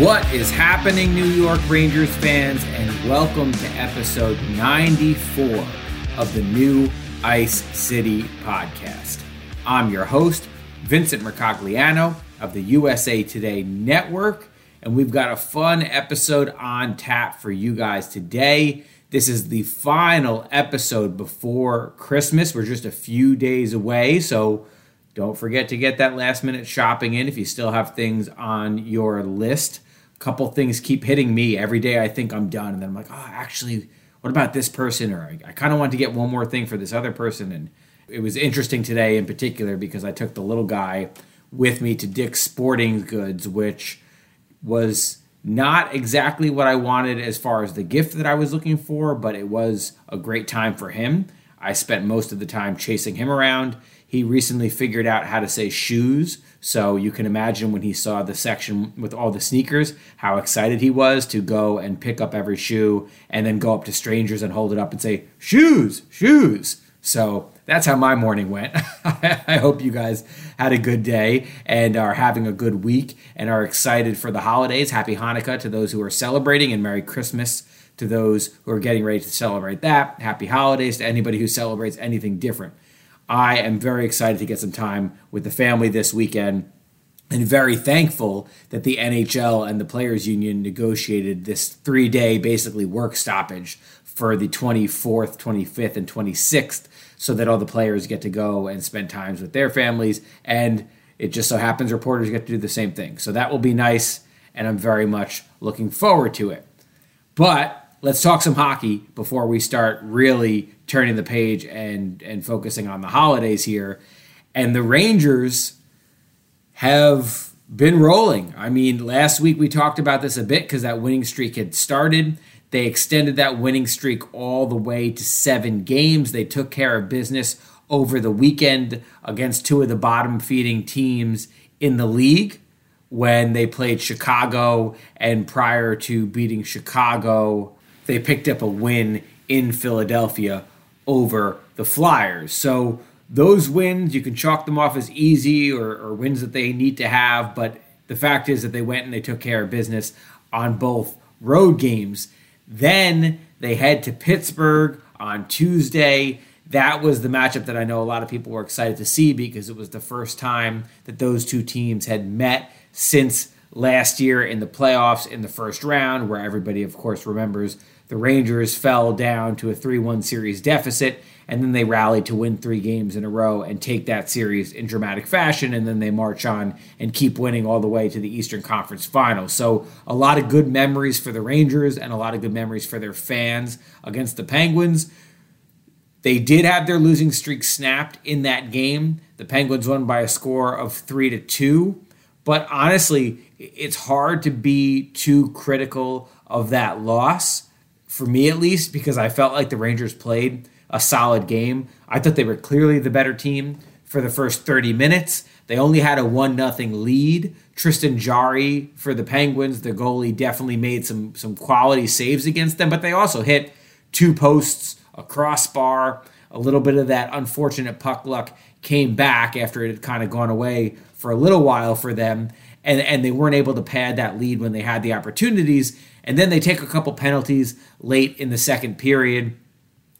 What is happening, New York Rangers fans, and welcome to episode 94 of the new Ice City podcast. I'm your host, Vincent Mercogliano of the USA Today Network, and we've got a fun episode on tap for you guys today. This is the final episode before Christmas. We're just a few days away, so don't forget to get that last minute shopping in if you still have things on your list couple things keep hitting me every day. I think I'm done, and then I'm like, oh, actually, what about this person? Or I, I kind of want to get one more thing for this other person. And it was interesting today in particular because I took the little guy with me to Dick's Sporting Goods, which was not exactly what I wanted as far as the gift that I was looking for, but it was a great time for him. I spent most of the time chasing him around. He recently figured out how to say shoes, so you can imagine when he saw the section with all the sneakers, how excited he was to go and pick up every shoe and then go up to strangers and hold it up and say, Shoes, shoes. So that's how my morning went. I hope you guys had a good day and are having a good week and are excited for the holidays. Happy Hanukkah to those who are celebrating and Merry Christmas to those who are getting ready to celebrate that. Happy holidays to anybody who celebrates anything different. I am very excited to get some time with the family this weekend and very thankful that the NHL and the Players Union negotiated this three day basically work stoppage for the 24th, 25th, and 26th so that all the players get to go and spend times with their families. And it just so happens reporters get to do the same thing. So that will be nice, and I'm very much looking forward to it. But let's talk some hockey before we start really turning the page and and focusing on the holidays here. And the Rangers have been rolling. I mean, last week we talked about this a bit because that winning streak had started. They extended that winning streak all the way to seven games. They took care of business over the weekend against two of the bottom feeding teams in the league when they played Chicago. And prior to beating Chicago, they picked up a win in Philadelphia over the Flyers. So those wins, you can chalk them off as easy or, or wins that they need to have. But the fact is that they went and they took care of business on both road games. Then they head to Pittsburgh on Tuesday. That was the matchup that I know a lot of people were excited to see because it was the first time that those two teams had met since last year in the playoffs in the first round, where everybody, of course, remembers the Rangers fell down to a 3 1 series deficit, and then they rallied to win three games in a row and take that series in dramatic fashion, and then they march on and keep winning all the way to the Eastern Conference Finals. So, a lot of good memories for the Rangers and a lot of good memories for their fans against the Penguins. They did have their losing streak snapped in that game. The Penguins won by a score of 3 to 2. But honestly, it's hard to be too critical of that loss for me at least, because I felt like the Rangers played a solid game. I thought they were clearly the better team for the first 30 minutes. They only had a 1 nothing lead. Tristan Jarry for the Penguins, the goalie, definitely made some, some quality saves against them, but they also hit two posts, a crossbar, a little bit of that unfortunate puck luck came back after it had kind of gone away for a little while for them. And, and they weren't able to pad that lead when they had the opportunities. And then they take a couple penalties late in the second period,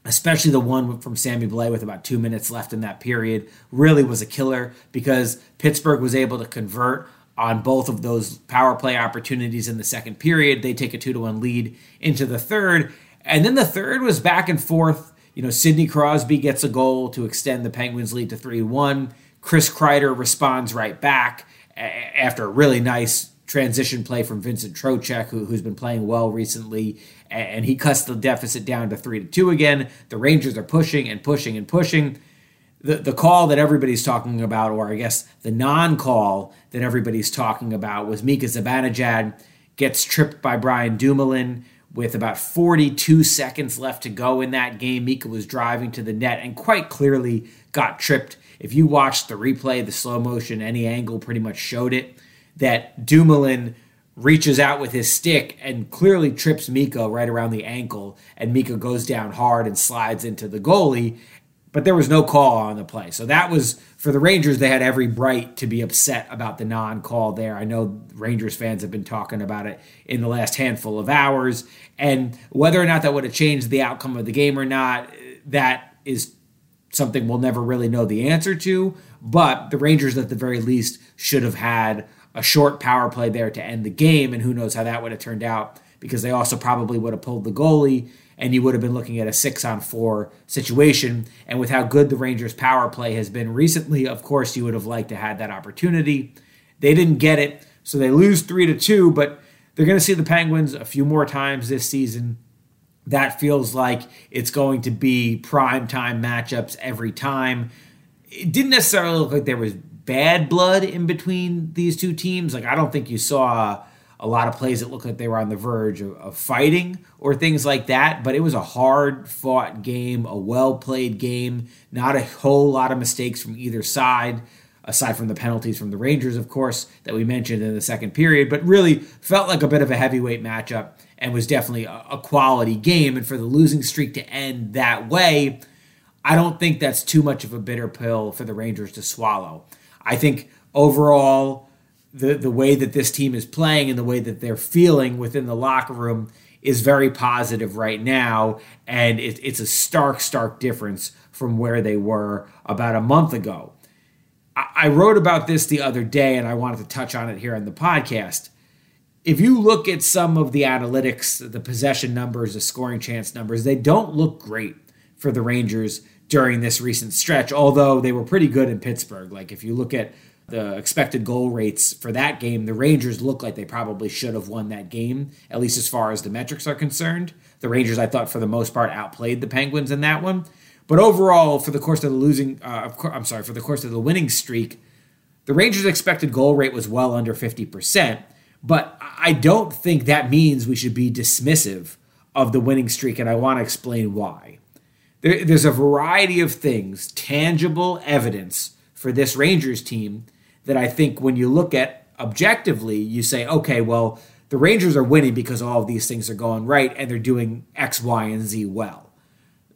especially the one from Sammy Blais with about two minutes left in that period, really was a killer because Pittsburgh was able to convert on both of those power play opportunities in the second period. They take a two to one lead into the third. And then the third was back and forth. You know, Sidney Crosby gets a goal to extend the Penguins' lead to 3 1. Chris Kreider responds right back after a really nice transition play from Vincent Trocheck, who, who's been playing well recently. and he cuts the deficit down to three to two again. The Rangers are pushing and pushing and pushing. The, the call that everybody's talking about, or I guess the non call that everybody's talking about, was Mika Zibanejad gets tripped by Brian Dumoulin with about 42 seconds left to go in that game. Mika was driving to the net and quite clearly got tripped. If you watched the replay, the slow motion, any angle pretty much showed it that Dumoulin reaches out with his stick and clearly trips Mika right around the ankle, and Mika goes down hard and slides into the goalie. But there was no call on the play. So that was for the Rangers, they had every right to be upset about the non call there. I know Rangers fans have been talking about it in the last handful of hours. And whether or not that would have changed the outcome of the game or not, that is something we'll never really know the answer to. But the Rangers, at the very least, should have had a short power play there to end the game, and who knows how that would have turned out because they also probably would have pulled the goalie, and you would have been looking at a six on four situation. And with how good the Rangers' power play has been recently, of course, you would have liked to have that opportunity. They didn't get it, so they lose three to two, but they're going to see the Penguins a few more times this season. That feels like it's going to be prime time matchups every time. It didn't necessarily look like there was bad blood in between these two teams. Like I don't think you saw a lot of plays that looked like they were on the verge of, of fighting or things like that. But it was a hard fought game, a well played game, not a whole lot of mistakes from either side. Aside from the penalties from the Rangers, of course, that we mentioned in the second period, but really felt like a bit of a heavyweight matchup and was definitely a, a quality game. And for the losing streak to end that way, I don't think that's too much of a bitter pill for the Rangers to swallow. I think overall, the the way that this team is playing and the way that they're feeling within the locker room is very positive right now, and it, it's a stark, stark difference from where they were about a month ago. I, I wrote about this the other day, and I wanted to touch on it here on the podcast. If you look at some of the analytics, the possession numbers, the scoring chance numbers, they don't look great for the Rangers during this recent stretch, although they were pretty good in Pittsburgh. Like if you look at the expected goal rates for that game, the Rangers look like they probably should have won that game, at least as far as the metrics are concerned. The Rangers, I thought, for the most part, outplayed the Penguins in that one. But overall, for the course of the losing, uh, I'm sorry, for the course of the winning streak, the Rangers' expected goal rate was well under 50%. But I don't think that means we should be dismissive of the winning streak, and I want to explain why. There, there's a variety of things, tangible evidence for this Rangers team that I think when you look at objectively, you say, okay, well, the Rangers are winning because all of these things are going right and they're doing X, Y, and Z well.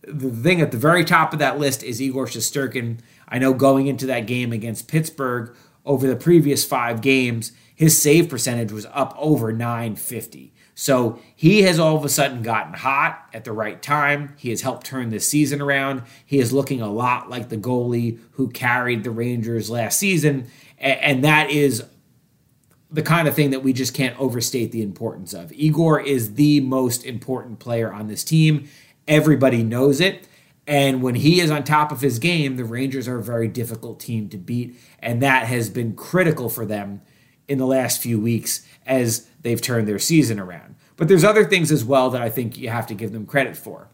The thing at the very top of that list is Igor Shesterkin. I know going into that game against Pittsburgh over the previous five games, his save percentage was up over 950. So he has all of a sudden gotten hot at the right time. He has helped turn this season around. He is looking a lot like the goalie who carried the Rangers last season. And that is the kind of thing that we just can't overstate the importance of. Igor is the most important player on this team. Everybody knows it. And when he is on top of his game, the Rangers are a very difficult team to beat. And that has been critical for them in the last few weeks as they've turned their season around. But there's other things as well that I think you have to give them credit for.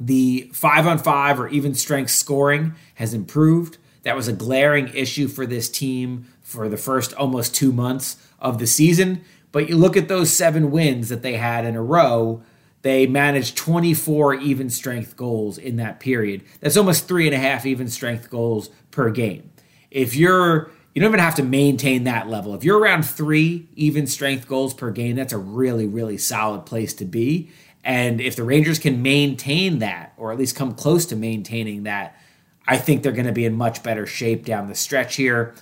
The five on five or even strength scoring has improved. That was a glaring issue for this team for the first almost two months of the season. But you look at those seven wins that they had in a row, they managed 24 even strength goals in that period. That's almost three and a half even strength goals per game. If you're you don't even have to maintain that level. If you're around three even strength goals per game, that's a really, really solid place to be. And if the Rangers can maintain that, or at least come close to maintaining that, I think they're going to be in much better shape down the stretch here.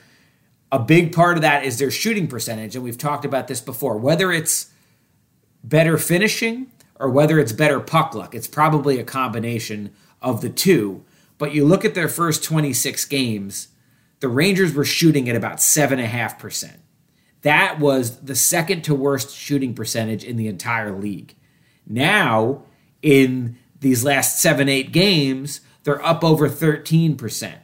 A big part of that is their shooting percentage. And we've talked about this before. Whether it's better finishing or whether it's better puck luck, it's probably a combination of the two. But you look at their first 26 games, the Rangers were shooting at about 7.5%. That was the second to worst shooting percentage in the entire league. Now, in these last seven, eight games, they're up over 13%.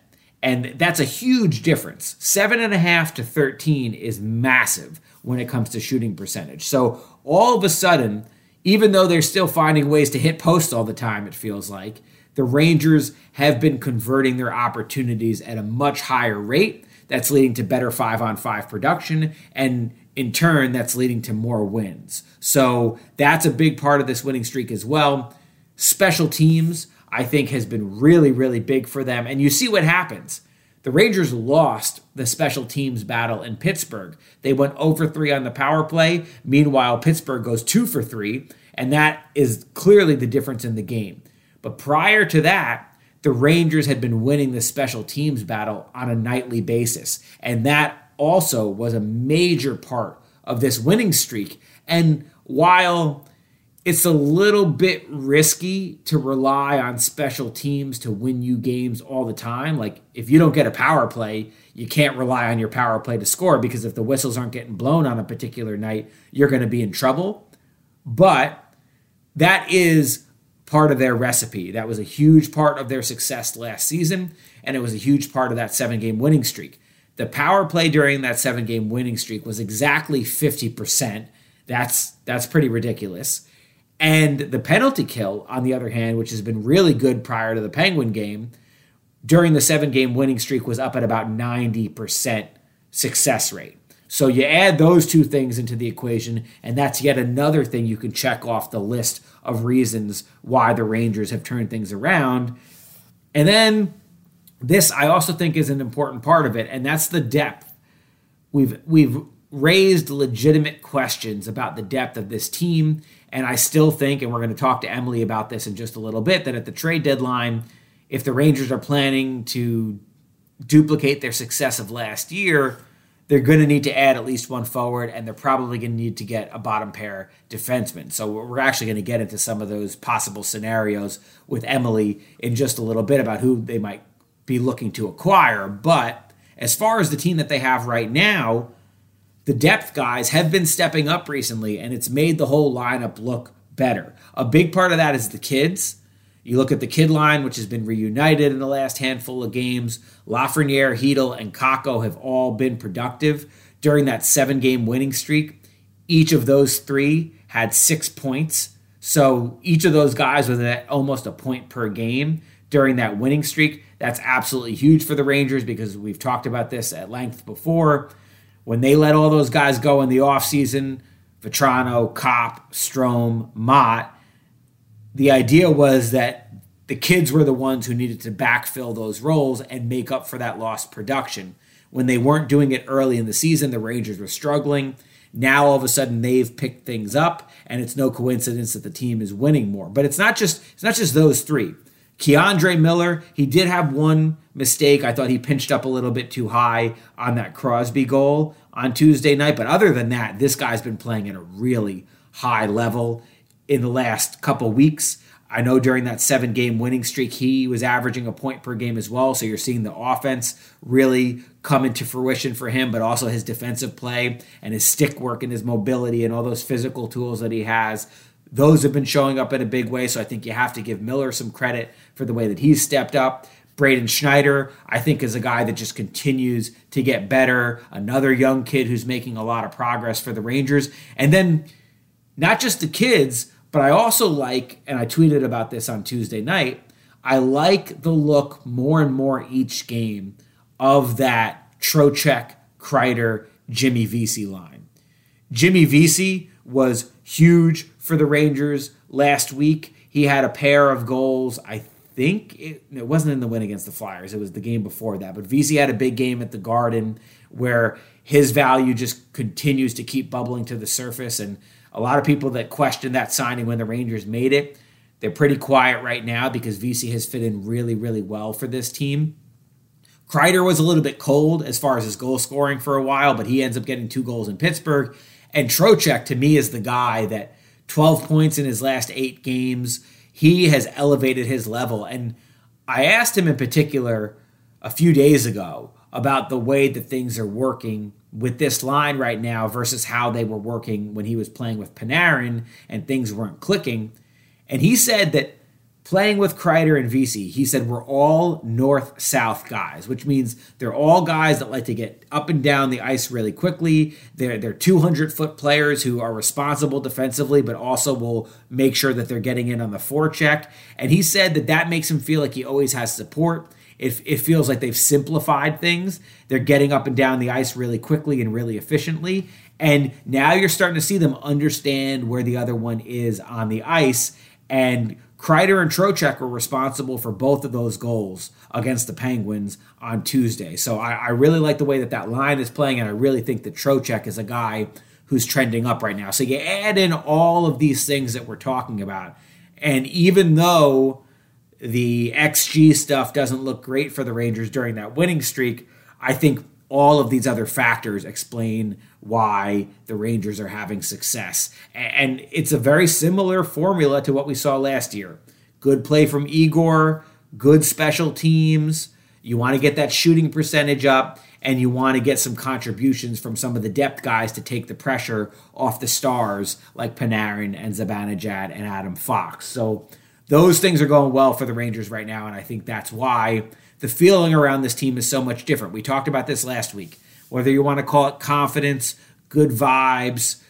And that's a huge difference. Seven and a half to 13 is massive when it comes to shooting percentage. So all of a sudden, even though they're still finding ways to hit posts all the time, it feels like, the Rangers have been converting their opportunities at a much higher rate. That's leading to better five on five production. And in turn, that's leading to more wins. So that's a big part of this winning streak as well. Special teams, I think, has been really, really big for them. And you see what happens. The Rangers lost the special teams battle in Pittsburgh. They went over three on the power play. Meanwhile, Pittsburgh goes two for three. And that is clearly the difference in the game. But prior to that, the Rangers had been winning the special teams battle on a nightly basis. And that also was a major part of this winning streak. And while it's a little bit risky to rely on special teams to win you games all the time. Like if you don't get a power play, you can't rely on your power play to score because if the whistles aren't getting blown on a particular night, you're going to be in trouble. But that is part of their recipe. That was a huge part of their success last season, and it was a huge part of that seven game winning streak. The power play during that seven game winning streak was exactly 50%. That's that's pretty ridiculous. And the penalty kill, on the other hand, which has been really good prior to the Penguin game, during the seven game winning streak was up at about 90% success rate. So you add those two things into the equation, and that's yet another thing you can check off the list of reasons why the Rangers have turned things around. And then this I also think is an important part of it, and that's the depth. We've we've raised legitimate questions about the depth of this team, and I still think, and we're going to talk to Emily about this in just a little bit, that at the trade deadline, if the Rangers are planning to duplicate their success of last year, they're going to need to add at least one forward, and they're probably going to need to get a bottom pair defenseman. So we're actually going to get into some of those possible scenarios with Emily in just a little bit about who they might be looking to acquire. But as far as the team that they have right now, the depth guys have been stepping up recently, and it's made the whole lineup look better. A big part of that is the kids. You look at the kid line, which has been reunited in the last handful of games. Lafreniere, Chytil, and Kakko have all been productive during that seven game winning streak. Each of those three had six points. So each of those guys was at almost a point per game during that winning streak. That's absolutely huge for the Rangers because we've talked about this at length before. When they let all those guys go in the offseason, Vatrano, Copp, Strome, Motte, the idea was that the kids were the ones who needed to backfill those roles and make up for that lost production. When they weren't doing it early in the season, the Rangers were struggling. Now all of a sudden they've picked things up, and it's no coincidence that the team is winning more. But it's not just it's not just those three. K'Andre Miller, he did have one mistake. I thought he pinched up a little bit too high on that Crosby goal on Tuesday night. But other than that, this guy's been playing at a really high level in the last couple weeks. I know during that seven game winning streak, he was averaging a point per game as well. So you're seeing the offense really come into fruition for him, but also his defensive play and his stick work and his mobility and all those physical tools that he has. Those have been showing up in a big way. So I think you have to give Miller some credit for the way that he's stepped up. Braden Schneider, I think, is a guy that just continues to get better. Another young kid who's making a lot of progress for the Rangers. And then not just the kids, but I also like, and I tweeted about this on Tuesday night, I like the look more and more each game of that Trocheck, Kreider, Jimmy Vesey line. Jimmy Vesey was huge for the Rangers last week. He had a pair of goals. I think it, it, wasn't in the win against the Flyers. It was the game before that. But Vesey had a big game at the Garden where his value just continues to keep bubbling to the surface. And a lot of people that questioned that signing when the Rangers made it, they're pretty quiet right now because Vesey has fit in really, really well for this team. Kreider was a little bit cold as far as his goal scoring for a while, but he ends up getting two goals in Pittsburgh. And Trocheck, to me, is the guy that 12 points in his last eight games. He has elevated his level. And I asked him in particular a few days ago about the way that things are working with this line right now versus how they were working when he was playing with Panarin and things weren't clicking. And he said that playing with Kreider and Vesey, he said we're all north south guys, which means they're all guys that like to get up and down the ice really quickly. They're they're 200 foot players who are responsible defensively, but also will make sure that they're getting in on the forecheck. And he said that that makes him feel like he always has support. It, it feels like they've simplified things. They're getting up and down the ice really quickly and really efficiently. And now you're starting to see them understand where the other one is on the ice. And Kreider and Trocheck were responsible for both of those goals against the Penguins on Tuesday. So I, I, really like the way that that line is playing, and I really think that Trocheck is a guy who's trending up right now. So you add in all of these things that we're talking about, and even though the XG stuff doesn't look great for the Rangers during that winning streak, I think all of these other factors explain why the Rangers are having success. And it's a very similar formula to what we saw last year. Good play from Igor, good special teams. You want to get that shooting percentage up, and you want to get some contributions from some of the depth guys to take the pressure off the stars like Panarin and Zibanejad and Adam Fox. So those things are going well for the Rangers right now, and I think that's why the feeling around this team is so much different. We talked about this last week. Whether you want to call it confidence, good vibes,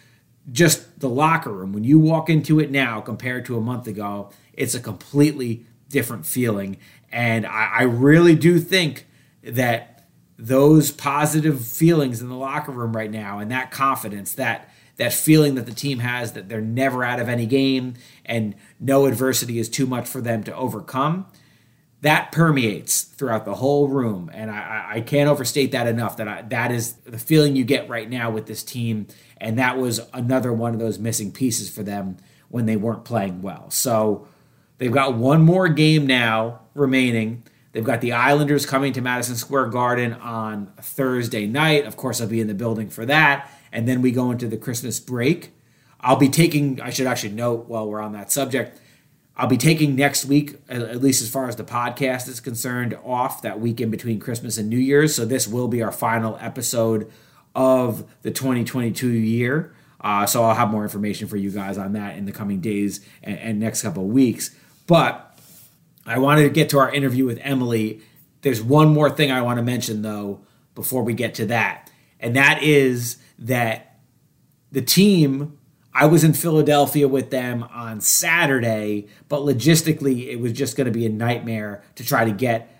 just the locker room. When you walk into it now compared to a month ago, it's a completely different feeling. And I, I really do think that those positive feelings in the locker room right now and that confidence, that that feeling that the team has that they're never out of any game and no adversity is too much for them to overcome. That permeates throughout the whole room and i, I can't overstate that enough that I, that is the feeling you get right now with this team and that was another one of those missing pieces for them when they weren't playing well. So they've got one more game now remaining. They've got the islanders coming to madison square garden on thursday night. Of course i'll be in the building for that and then we go into the christmas break i'll be taking i should actually note while we're on that subject I'll be taking next week, at least as far as the podcast is concerned, off that week in between Christmas and New Year's. So this will be our final episode of the 2022 year. Uh, so I'll have more information for you guys on that in the coming days and, and next couple of weeks. But I wanted to get to our interview with Emily. There's one more thing I want to mention though before we get to that, and that is that the team I was in Philadelphia with them on Saturday, but logistically, it was just going to be a nightmare to try to get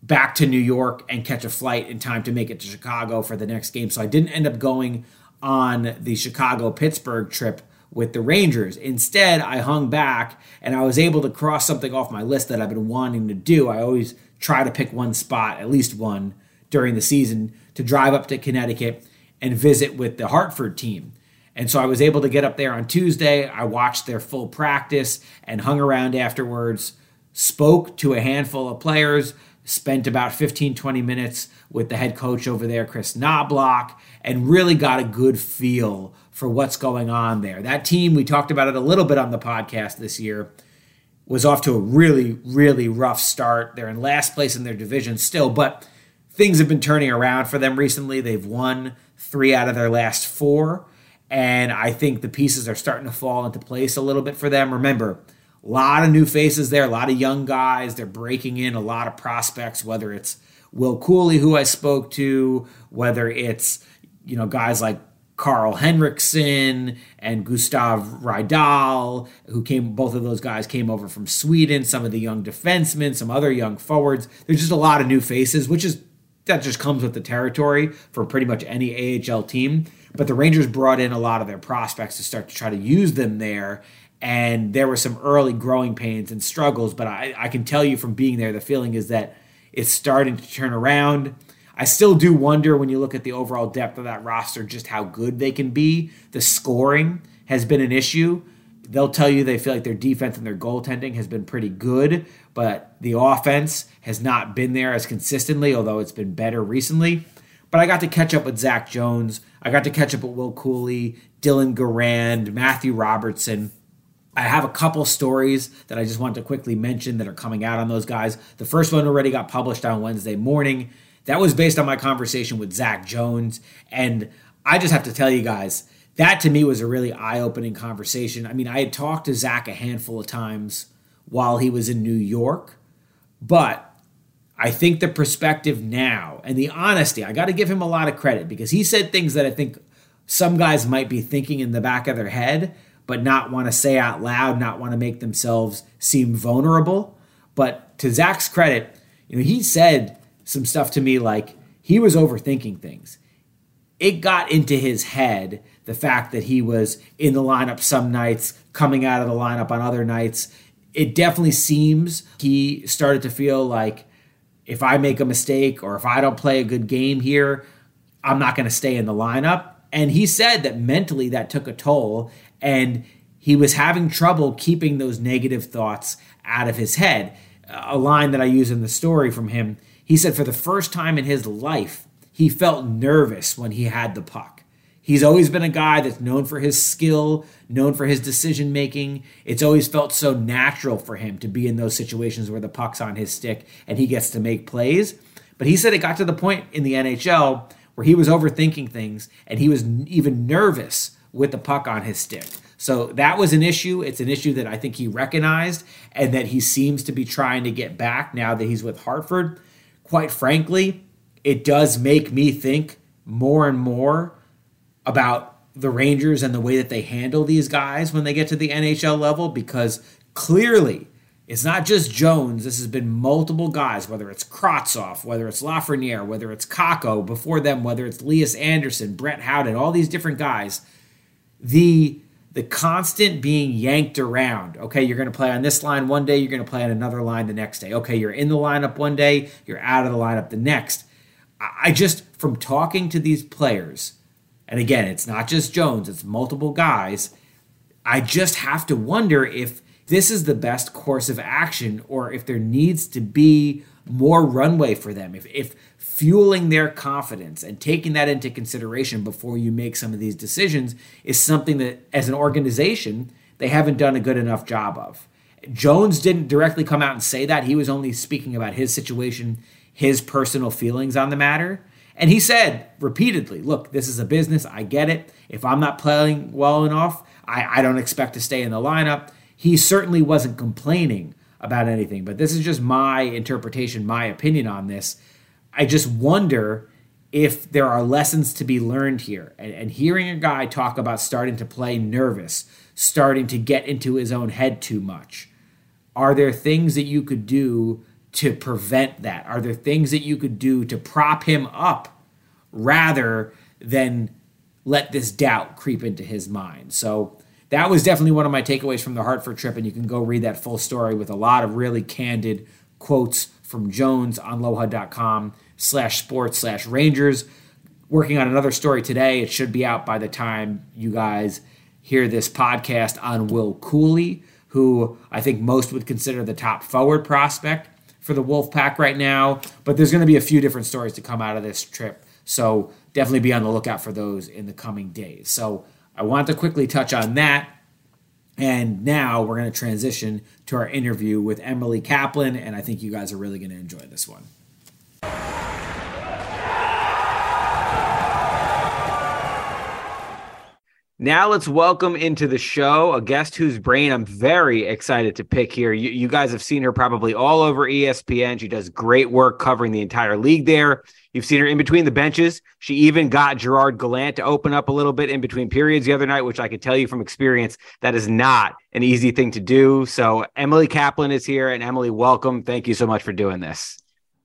back to New York and catch a flight in time to make it to Chicago for the next game. So I didn't end up going on the Chicago Pittsburgh trip with the Rangers. Instead, I hung back and I was able to cross something off my list that I've been wanting to do. I always try to pick one spot, at least one, during the season to drive up to Connecticut and visit with the Hartford team. And so I was able to get up there on Tuesday. I watched their full practice and hung around afterwards, spoke to a handful of players, spent about 15, 20 minutes with the head coach over there, Chris Knoblauch, and really got a good feel for what's going on there. That team, we talked about it a little bit on the podcast this year, was off to a really, really rough start. They're in last place in their division still, but things have been turning around for them recently. They've won three out of their last four. And I think the pieces are starting to fall into place a little bit for them. Remember, a lot of new faces there, a lot of young guys. They're breaking in a lot of prospects, whether it's Will Cuylle, who I spoke to, whether it's, you know, guys like Karl Henriksson and Gustav Rydahl, who came, both of those guys came over from Sweden, some of the young defensemen, some other young forwards. There's just a lot of new faces, which is, that just comes with the territory for pretty much any AHL team. But the Rangers brought in a lot of their prospects to start to try to use them there. And there were some early growing pains and struggles. But I, I can tell you from being there, the feeling is that it's starting to turn around. I still do wonder when you look at the overall depth of that roster just how good they can be. The scoring has been an issue. They'll tell you they feel like their defense and their goaltending has been pretty good, but the offense has not been there as consistently, although it's been better recently. But I got to catch up with Zach Jones. I got to catch up with Will Cuylle, Dylan Garand, Matthew Robertson. I have a couple stories that I just want to quickly mention that are coming out on those guys. The first one already got published on Wednesday morning. That was based on my conversation with Zach Jones. And I just have to tell you guys, that to me was a really eye opening conversation. I mean, I had talked to Zach a handful of times while he was in New York. But I think the perspective now and the honesty, I got to give him a lot of credit because he said things that I think some guys might be thinking in the back of their head, but not want to say out loud, not want to make themselves seem vulnerable. But to Zach's credit, you know, he said some stuff to me like he was overthinking things. It got into his head the fact that he was in the lineup some nights, coming out of the lineup on other nights. It definitely seems he started to feel like if I make a mistake or if I don't play a good game here, I'm not going to stay in the lineup. And he said that mentally that took a toll and he was having trouble keeping those negative thoughts out of his head. A line that I use in the story from him, he said for the first time in his life, he felt nervous when he had the puck. He's always been a guy that's known for his skill, known for his decision making. It's always felt so natural for him to be in those situations where the puck's on his stick and he gets to make plays. But he said it got to the point in the NHL where he was overthinking things and he was even nervous with the puck on his stick. So that was an issue. It's an issue that I think he recognized and that he seems to be trying to get back now that he's with Hartford. Quite frankly, it does make me think more and more about the Rangers and the way that they handle these guys when they get to the NHL level because clearly it's not just Jones. This has been multiple guys, whether it's Kravtsov, whether it's Lafreniere, whether it's Kakko, before them, whether it's Lias Andersson, Brett Howden, all these different guys. The the constant being yanked around. Okay, you're going to play on this line one day, you're going to play on another line the next day. Okay, you're in the lineup one day, you're out of the lineup the next. I just, from talking to these players, and again, it's not just Jones, it's multiple guys. I just have to wonder if this is the best course of action or if there needs to be more runway for them. If, if fueling their confidence and taking that into consideration before you make some of these decisions is something that, as an organization, they haven't done a good enough job of. Jones didn't directly come out and say that. He was only speaking about his situation, his personal feelings on the matter. And he said repeatedly, look, this is a business. I get it. If I'm not playing well enough, I, I don't expect to stay in the lineup. He certainly wasn't complaining about anything, but this is just my interpretation, my opinion on this. I just wonder if there are lessons to be learned here. And, and hearing a guy talk about starting to play nervous, starting to get into his own head too much, are there things that you could do to prevent that? Are there things that you could do to prop him up rather than let this doubt creep into his mind? So that was definitely one of my takeaways from the Hartford trip, and you can go read that full story with a lot of really candid quotes from Jones on lohud.com slash sports slash Rangers. Working on another story today. It should be out by the time you guys hear this podcast on Will Cuylle, who I think most would consider the top forward prospect for the Wolf Pack right now, but there's going to be a few different stories to come out of this trip. So definitely be on the lookout for those in the coming days. So I want to quickly touch on that. And now we're going to transition to our interview with Emily Kaplan, and I think you guys are really going to enjoy this one. Now let's welcome into the show a guest whose brain I'm very excited to pick here. You, you, guys have seen her probably all over ESPN. She does great work covering the entire league there. You've seen her in between the benches. She even got Gerard Gallant to open up a little bit in between periods the other night, which I can tell you from experience that is not an easy thing to do. So Emily Kaplan is here, and Emily, welcome. Thank you so much for doing this.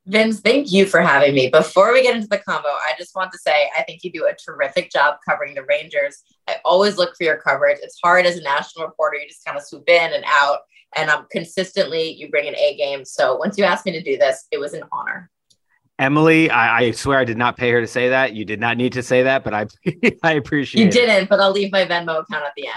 Vince, thank you for having me. Before we get into the combo, I just want to say I think you do a terrific job covering the Rangers. I always look for your coverage. It's hard as a national reporter, you just kind of swoop in and out, and I'm consistently you bring an A game. So once you asked me to do this, it was an honor. Emily, I, I, swear I did not pay her to say that. You did not need to say that, but I I appreciate you didn't, but I'll leave my Venmo account at the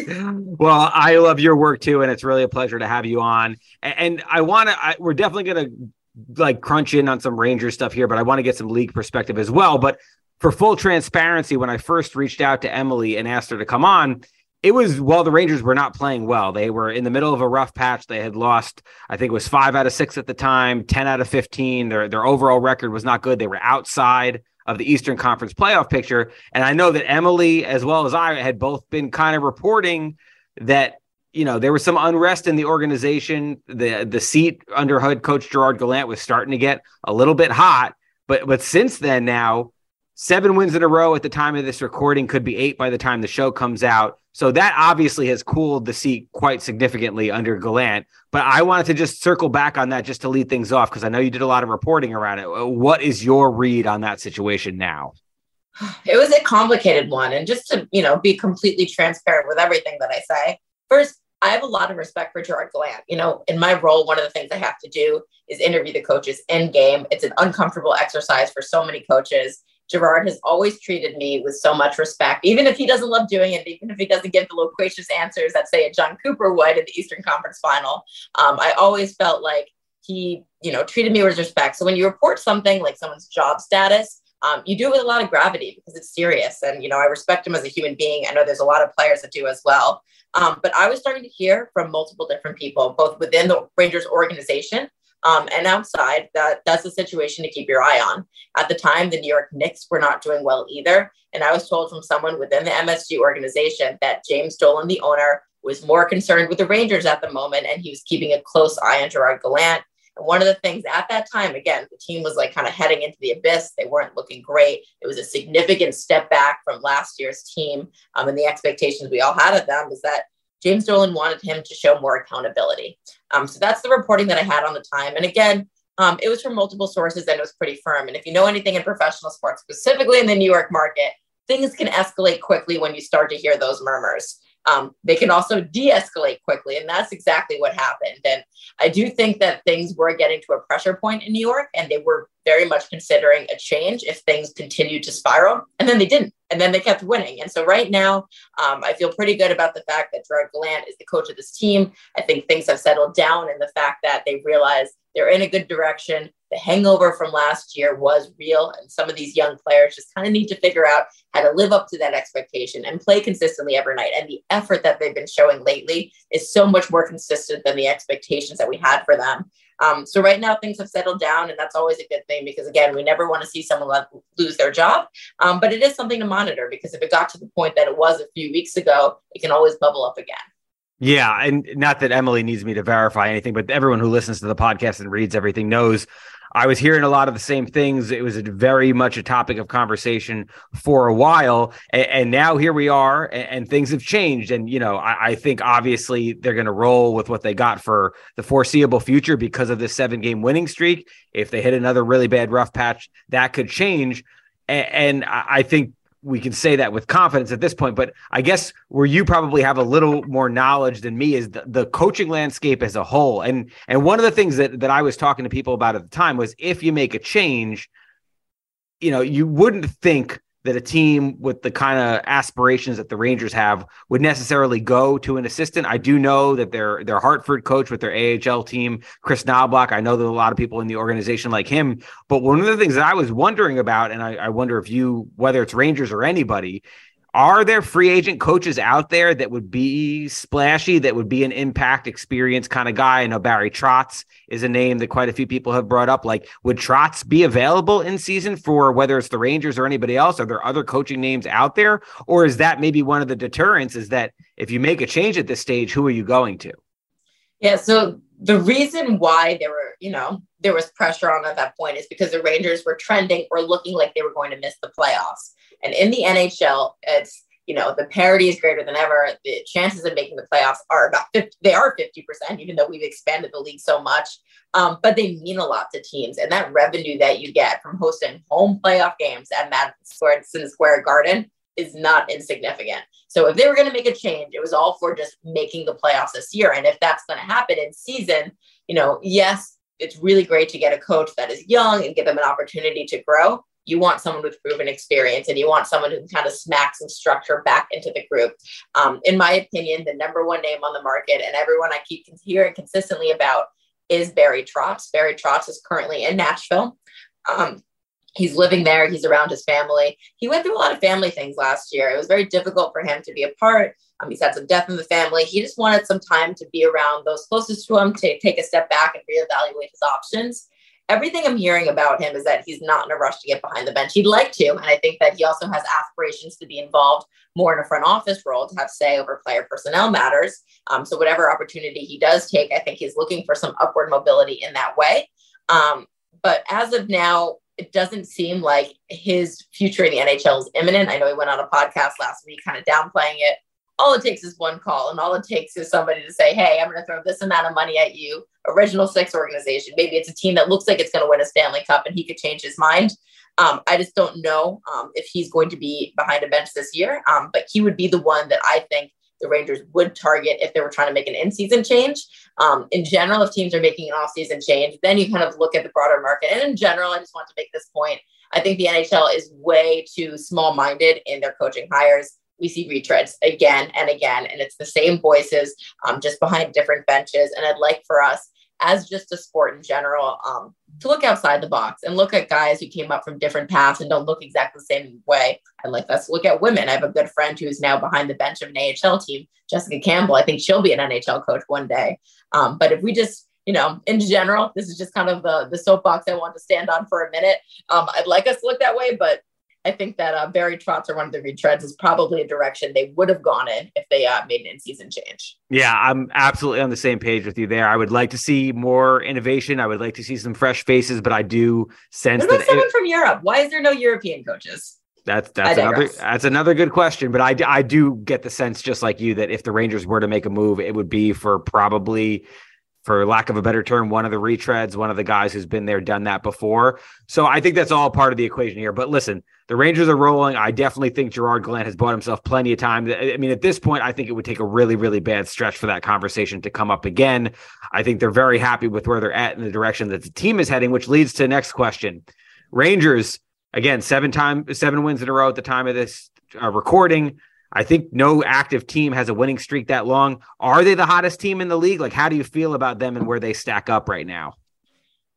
end. well, I love your work too, and it's really a pleasure to have you on. And, and I want to. We're definitely going to like crunch in on some Ranger stuff here, but I want to get some league perspective as well. But for full transparency, when I first reached out to Emily and asked her to come on, it was while the Rangers were not playing well. They were in the middle of a rough patch. They had lost, I think it was five out of six at the time, 10 out of 15. Their, their overall record was not good. They were outside of the Eastern Conference playoff picture. And I know that Emily, as well as I, had both been kind of reporting that you know, there was some unrest in the organization. The the seat under head coach Gerard Gallant was starting to get a little bit hot. But but since then now, seven wins in a row at the time of this recording could be eight by the time the show comes out. So that obviously has cooled the seat quite significantly under Gallant. But I wanted to just circle back on that just to lead things off because I know you did a lot of reporting around it. Uh, what is your read on that situation now? It was a complicated one. And just to, you know, be completely transparent with everything that I say, first, I have a lot of respect for Gerard Gallant. You know, in my role, one of the things I have to do is interview the coaches in game. It's an uncomfortable exercise for so many coaches. Gerard has always treated me with so much respect, even if he doesn't love doing it, even if he doesn't give the loquacious answers that, say, a Jon Cooper would in the Eastern Conference Final. Um, I always felt like he, you know, treated me with respect. So when you report something like someone's job status, um, you do it with a lot of gravity because it's serious. And, you know, I respect him as a human being. I know there's a lot of players that do as well. Um, but I was starting to hear from multiple different people, both within the Rangers organization um, and outside, that that's a situation to keep your eye on. At the time, the New York Knicks were not doing well either. And I was told from someone within the MSG organization that James Dolan, the owner, was more concerned with the Rangers at the moment, and he was keeping a close eye on Gerard Gallant. And one of the things at that time, again, the team was like kind of heading into the abyss. They weren't looking great. It was a significant step back from last year's team. Um, and the expectations we all had of them was that James Dolan wanted him to show more accountability. Um, so that's the reporting that I had on the time. And again, um, it was from multiple sources and it was pretty firm. And if you know anything in professional sports, specifically in the New York market, things can escalate quickly when you start to hear those murmurs. Um, they can also de escalate quickly. And that's exactly what happened. And I do think that things were getting to a pressure point in New York and they were very much considering a change if things continued to spiral. And then they didn't. And then they kept winning. And so right now, um, I feel pretty good about the fact that Gerard Gallant is the coach of this team. I think things have settled down in the fact that they realize they're in a good direction. The hangover from last year was real. And some of these young players just kind of need to figure out how to live up to that expectation and play consistently every night. And the effort that they've been showing lately is so much more consistent than the expectations that we had for them. Um, so right now things have settled down, and that's always a good thing because again, we never want to see someone lose their job. Um, but it is something to monitor because if it got to the point that it was a few weeks ago, it can always bubble up again. Yeah, and not that Emily needs me to verify anything, but everyone who listens to the podcast and reads everything knows I was hearing a lot of the same things. It was very much a topic of conversation for a while, and, and now here we are, and, and, things have changed. And you know, I, I think obviously they're going to roll with what they got for the foreseeable future because of this seven-game winning streak. If they hit another really bad rough patch, that could change. And, and I think we can say that with confidence at this point. But I guess where you probably have a little more knowledge than me is the, the, coaching landscape as a whole. And and one of the things that that I was talking to people about at the time was if you make a change, you know, you wouldn't think that a team with the kind of aspirations that the Rangers have would necessarily go to an assistant. I do know that their their Hartford coach with their AHL team, Chris Knoblauch, I know that a lot of people in the organization like him. But one of the things that I was wondering about, and I, I wonder if you, whether it's Rangers or anybody, are there free agent coaches out there that would be splashy, that would be an impact experience kind of guy? I know Barry Trotz is a name that quite a few people have brought up. Like, would Trotz be available in season for whether it's the Rangers or anybody else? Are there other coaching names out there? Or is that maybe one of the deterrents is that if you make a change at this stage, who are you going to? Yeah. So the reason why there were, you know, there was pressure on at that point is because the Rangers were trending or looking like they were going to miss the playoffs. And in the NHL, it's you know the parity is greater than ever. The chances of making the playoffs are about 50, they are 50%, even though we've expanded the league so much. Um, but they mean a lot to teams. And that revenue that you get from hosting home playoff games at Madison Square Garden is not insignificant. So if they were going to make a change, it was all for just making the playoffs this year. And if that's going to happen in season, you know, yes, it's really great to get a coach that is young and give them an opportunity to grow you want someone with proven experience and you want someone who can kind of smack some structure back into the group. Um, in my opinion, the number one name on the market and everyone I keep hearing consistently about is Barry Trotz. Barry Trotz is currently in Nashville. Um, he's living there. He's around his family. He went through a lot of family things last year. It was very difficult for him to be apart. Um, he's had some death in the family. He just wanted some time to be around those closest to him to take a step back and reevaluate his options. Everything I'm hearing about him is that he's not in a rush to get behind the bench. He'd like to. And I think that he also has aspirations to be involved more in a front office role to have say over player personnel matters. Um, so whatever opportunity he does take, I think he's looking for some upward mobility in that way. Um, but as of now, it doesn't seem like his future in the NHL is imminent. I know he went on a podcast last week kind of downplaying it. All it takes is one call, and all it takes is somebody to say, Hey, I'm going to throw this amount of money at you. Original six organization. Maybe it's a team that looks like it's going to win a Stanley Cup and he could change his mind. Um, I just don't know um, if he's going to be behind a bench this year, um, but he would be the one that I think the Rangers would target if they were trying to make an in-season change. Um, in general, if teams are making an off-season change, then you kind of look at the broader market. And in general, I just want to make this point. I think the NHL is way too small-minded in their coaching hires. We see retreads again and again, and it's the same voices, um, just behind different benches. And I'd like for us, as just a sport in general, um, to look outside the box and look at guys who came up from different paths and don't look exactly the same way. I'd like us to look at women. I have a good friend who's now behind the bench of an AHL team, Jessica Campbell. I think she'll be an NHL coach one day. Um, but if we just you know, in general, this is just kind of the the soapbox I want to stand on for a minute. Um, I'd like us to look that way, but I think that uh, Barry Trotz or one of the retreads is probably a direction they would have gone in if they uh, made an in-season change. Yeah, I'm absolutely on the same page with you there. I would like to see more innovation. I would like to see some fresh faces, but I do sense what about that someone it, from Europe. Why is there no European coaches? That's that's another that's another good question, but I I do get the sense just like you that if the Rangers were to make a move, it would be for probably for lack of a better term, one of the retreads, one of the guys who's been there, done that before. So I think that's all part of the equation here. But listen, the Rangers are rolling. I definitely think Gerard Gallant has bought himself plenty of time. I mean, at this point, I think it would take a really, really bad stretch for that conversation to come up again. I think they're very happy with where they're at in the direction that the team is heading, which leads to next question. Rangers, again, seven time, seven wins in a row at the time of this uh, recording. I think no active team has a winning streak that long. Are they the hottest team in the league? Like, how do you feel about them and where they stack up right now?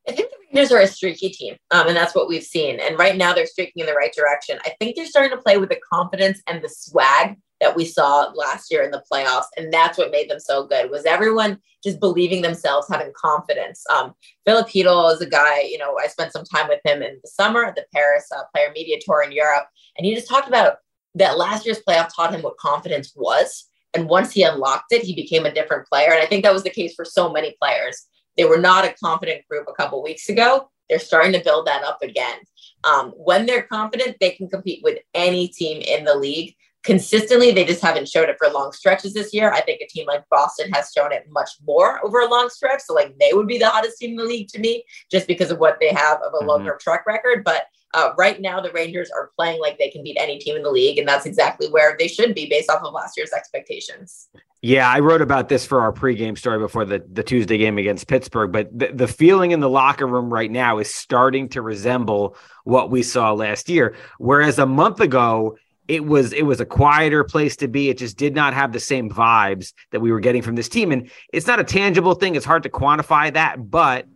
I think Rangers are a streaky team, um, and that's what we've seen. And right now, they're streaking in the right direction. I think they're starting to play with the confidence and the swag that we saw last year in the playoffs, and that's what made them so good. Was everyone just believing themselves, having confidence? Um, Chytil is a guy. You know, I spent some time with him in the summer at the Paris uh, Player Media Tour in Europe, and he just talked about that last year's playoff taught him what confidence was. And once he unlocked it, he became a different player. And I think that was the case for so many players. They were not a confident group a couple weeks ago. They're starting to build that up again. Um, when they're confident, they can compete with any team in the league. Consistently, they just haven't showed it for long stretches this year. I think a team like Boston has shown it much more over a long stretch. So, like, they would be the hottest team in the league to me just because of what they have of a mm-hmm. longer track record. But uh, right now, the Rangers are playing like they can beat any team in the league, and that's exactly where they should be based off of last year's expectations. Yeah, I wrote about this for our pregame story before the, the Tuesday game against Pittsburgh, but the, the feeling in the locker room right now is starting to resemble what we saw last year. Whereas a month ago, it was it was a quieter place to be. It just did not have the same vibes that we were getting from this team. And it's not a tangible thing. It's hard to quantify that, but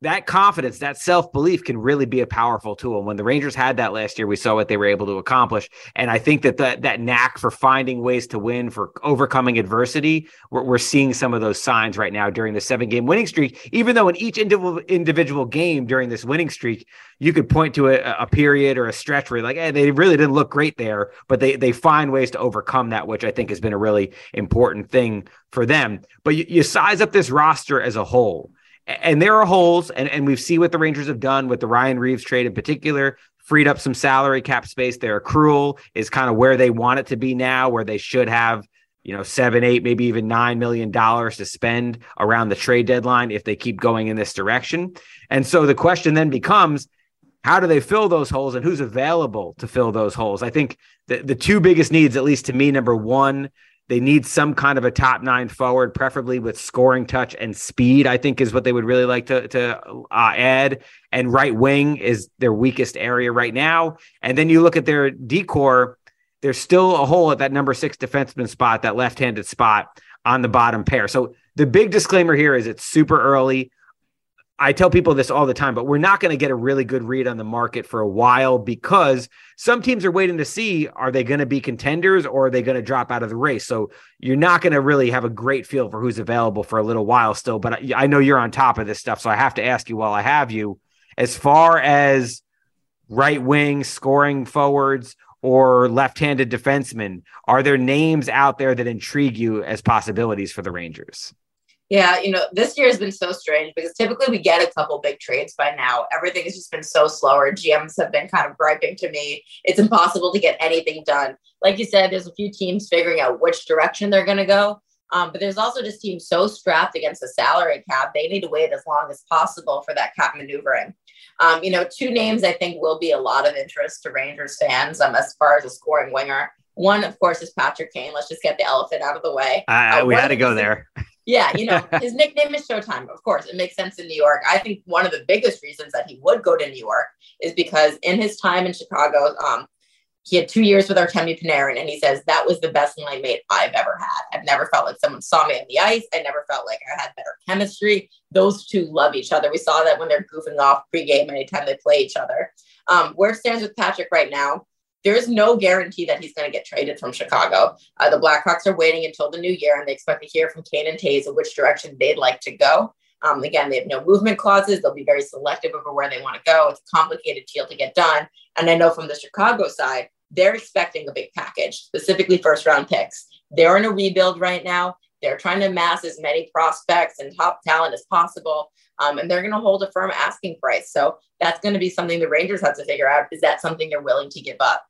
that confidence, that self belief can really be a powerful tool. And when the Rangers had that last year, we saw what they were able to accomplish. And I think that that, that knack for finding ways to win, for overcoming adversity, we're, we're seeing some of those signs right now during the seven game winning streak. Even though in each individual, individual game during this winning streak, you could point to a, a period or a stretch where like, hey, they really didn't look great there, but they, they find ways to overcome that, which I think has been a really important thing for them. But you, you size up this roster as a whole and there are holes, and, and we've seen what the Rangers have done with the Ryan Reaves trade in particular, freed up some salary cap space. Their accrual is kind of where they want it to be now, where they should have, you know, seven, eight, maybe even nine million dollars to spend around the trade deadline if they keep going in this direction. And so the question then becomes, how do they fill those holes and who's available to fill those holes? I think the, the two biggest needs, at least to me, number one, they need some kind of a top nine forward, preferably with scoring touch and speed. I think is what they would really like to to uh, add. And right wing is their weakest area right now. And then you look at their D corps. There's still a hole at that number six defenseman spot, that left-handed spot on the bottom pair. So the big disclaimer here is it's super early. I tell people this all the time, but we're not going to get a really good read on the market for a while because some teams are waiting to see are they going to be contenders or are they going to drop out of the race. So you're not going to really have a great feel for who's available for a little while still. But I, I know you're on top of this stuff, so I have to ask you while I have you. as far as right wing scoring forwards or left-handed defensemen, are there names out there that intrigue you as possibilities for the Rangers? Yeah, you know, this year has been so strange because typically we get a couple big trades by now. Everything has just been so slower. GMs have been kind of griping to me. It's impossible to get anything done. Like you said, there's a few teams figuring out which direction they're going to go. Um, but there's also just teams so strapped against the salary cap, they need to wait as long as possible for that cap maneuvering. Um, you know, two names I think will be a lot of interest to Rangers fans um, as far as a scoring winger. One, of course, is Patrick Kane. Let's just get the elephant out of the way. Uh, uh, we had to go there. Yeah, you know, his nickname is Showtime. Of course, it makes sense in New York. I think one of the biggest reasons that he would go to New York is because in his time in Chicago, um, he had two years with Artemi Panarin, and he says that was the best line mate I've ever had. I've never felt like someone saw me on the ice. I never felt like I had better chemistry. Those two love each other. We saw that when they're goofing off pregame anytime they play each other. Um, where it stands with Patrick right now, there is no guarantee that he's going to get traded from Chicago. Uh, the Blackhawks are waiting until the new year, and they expect to hear from Kane and of which direction they'd like to go. Um, again, they have no movement clauses. They'll be very selective over where they want to go. It's a complicated deal to get done. And I know from the Chicago side, they're expecting a big package, specifically first round picks. They're in a rebuild right now. They're trying to amass as many prospects and top talent as possible. Um, and they're going to hold a firm asking price. So that's going to be something the Rangers have to figure out. Is that something they're willing to give up?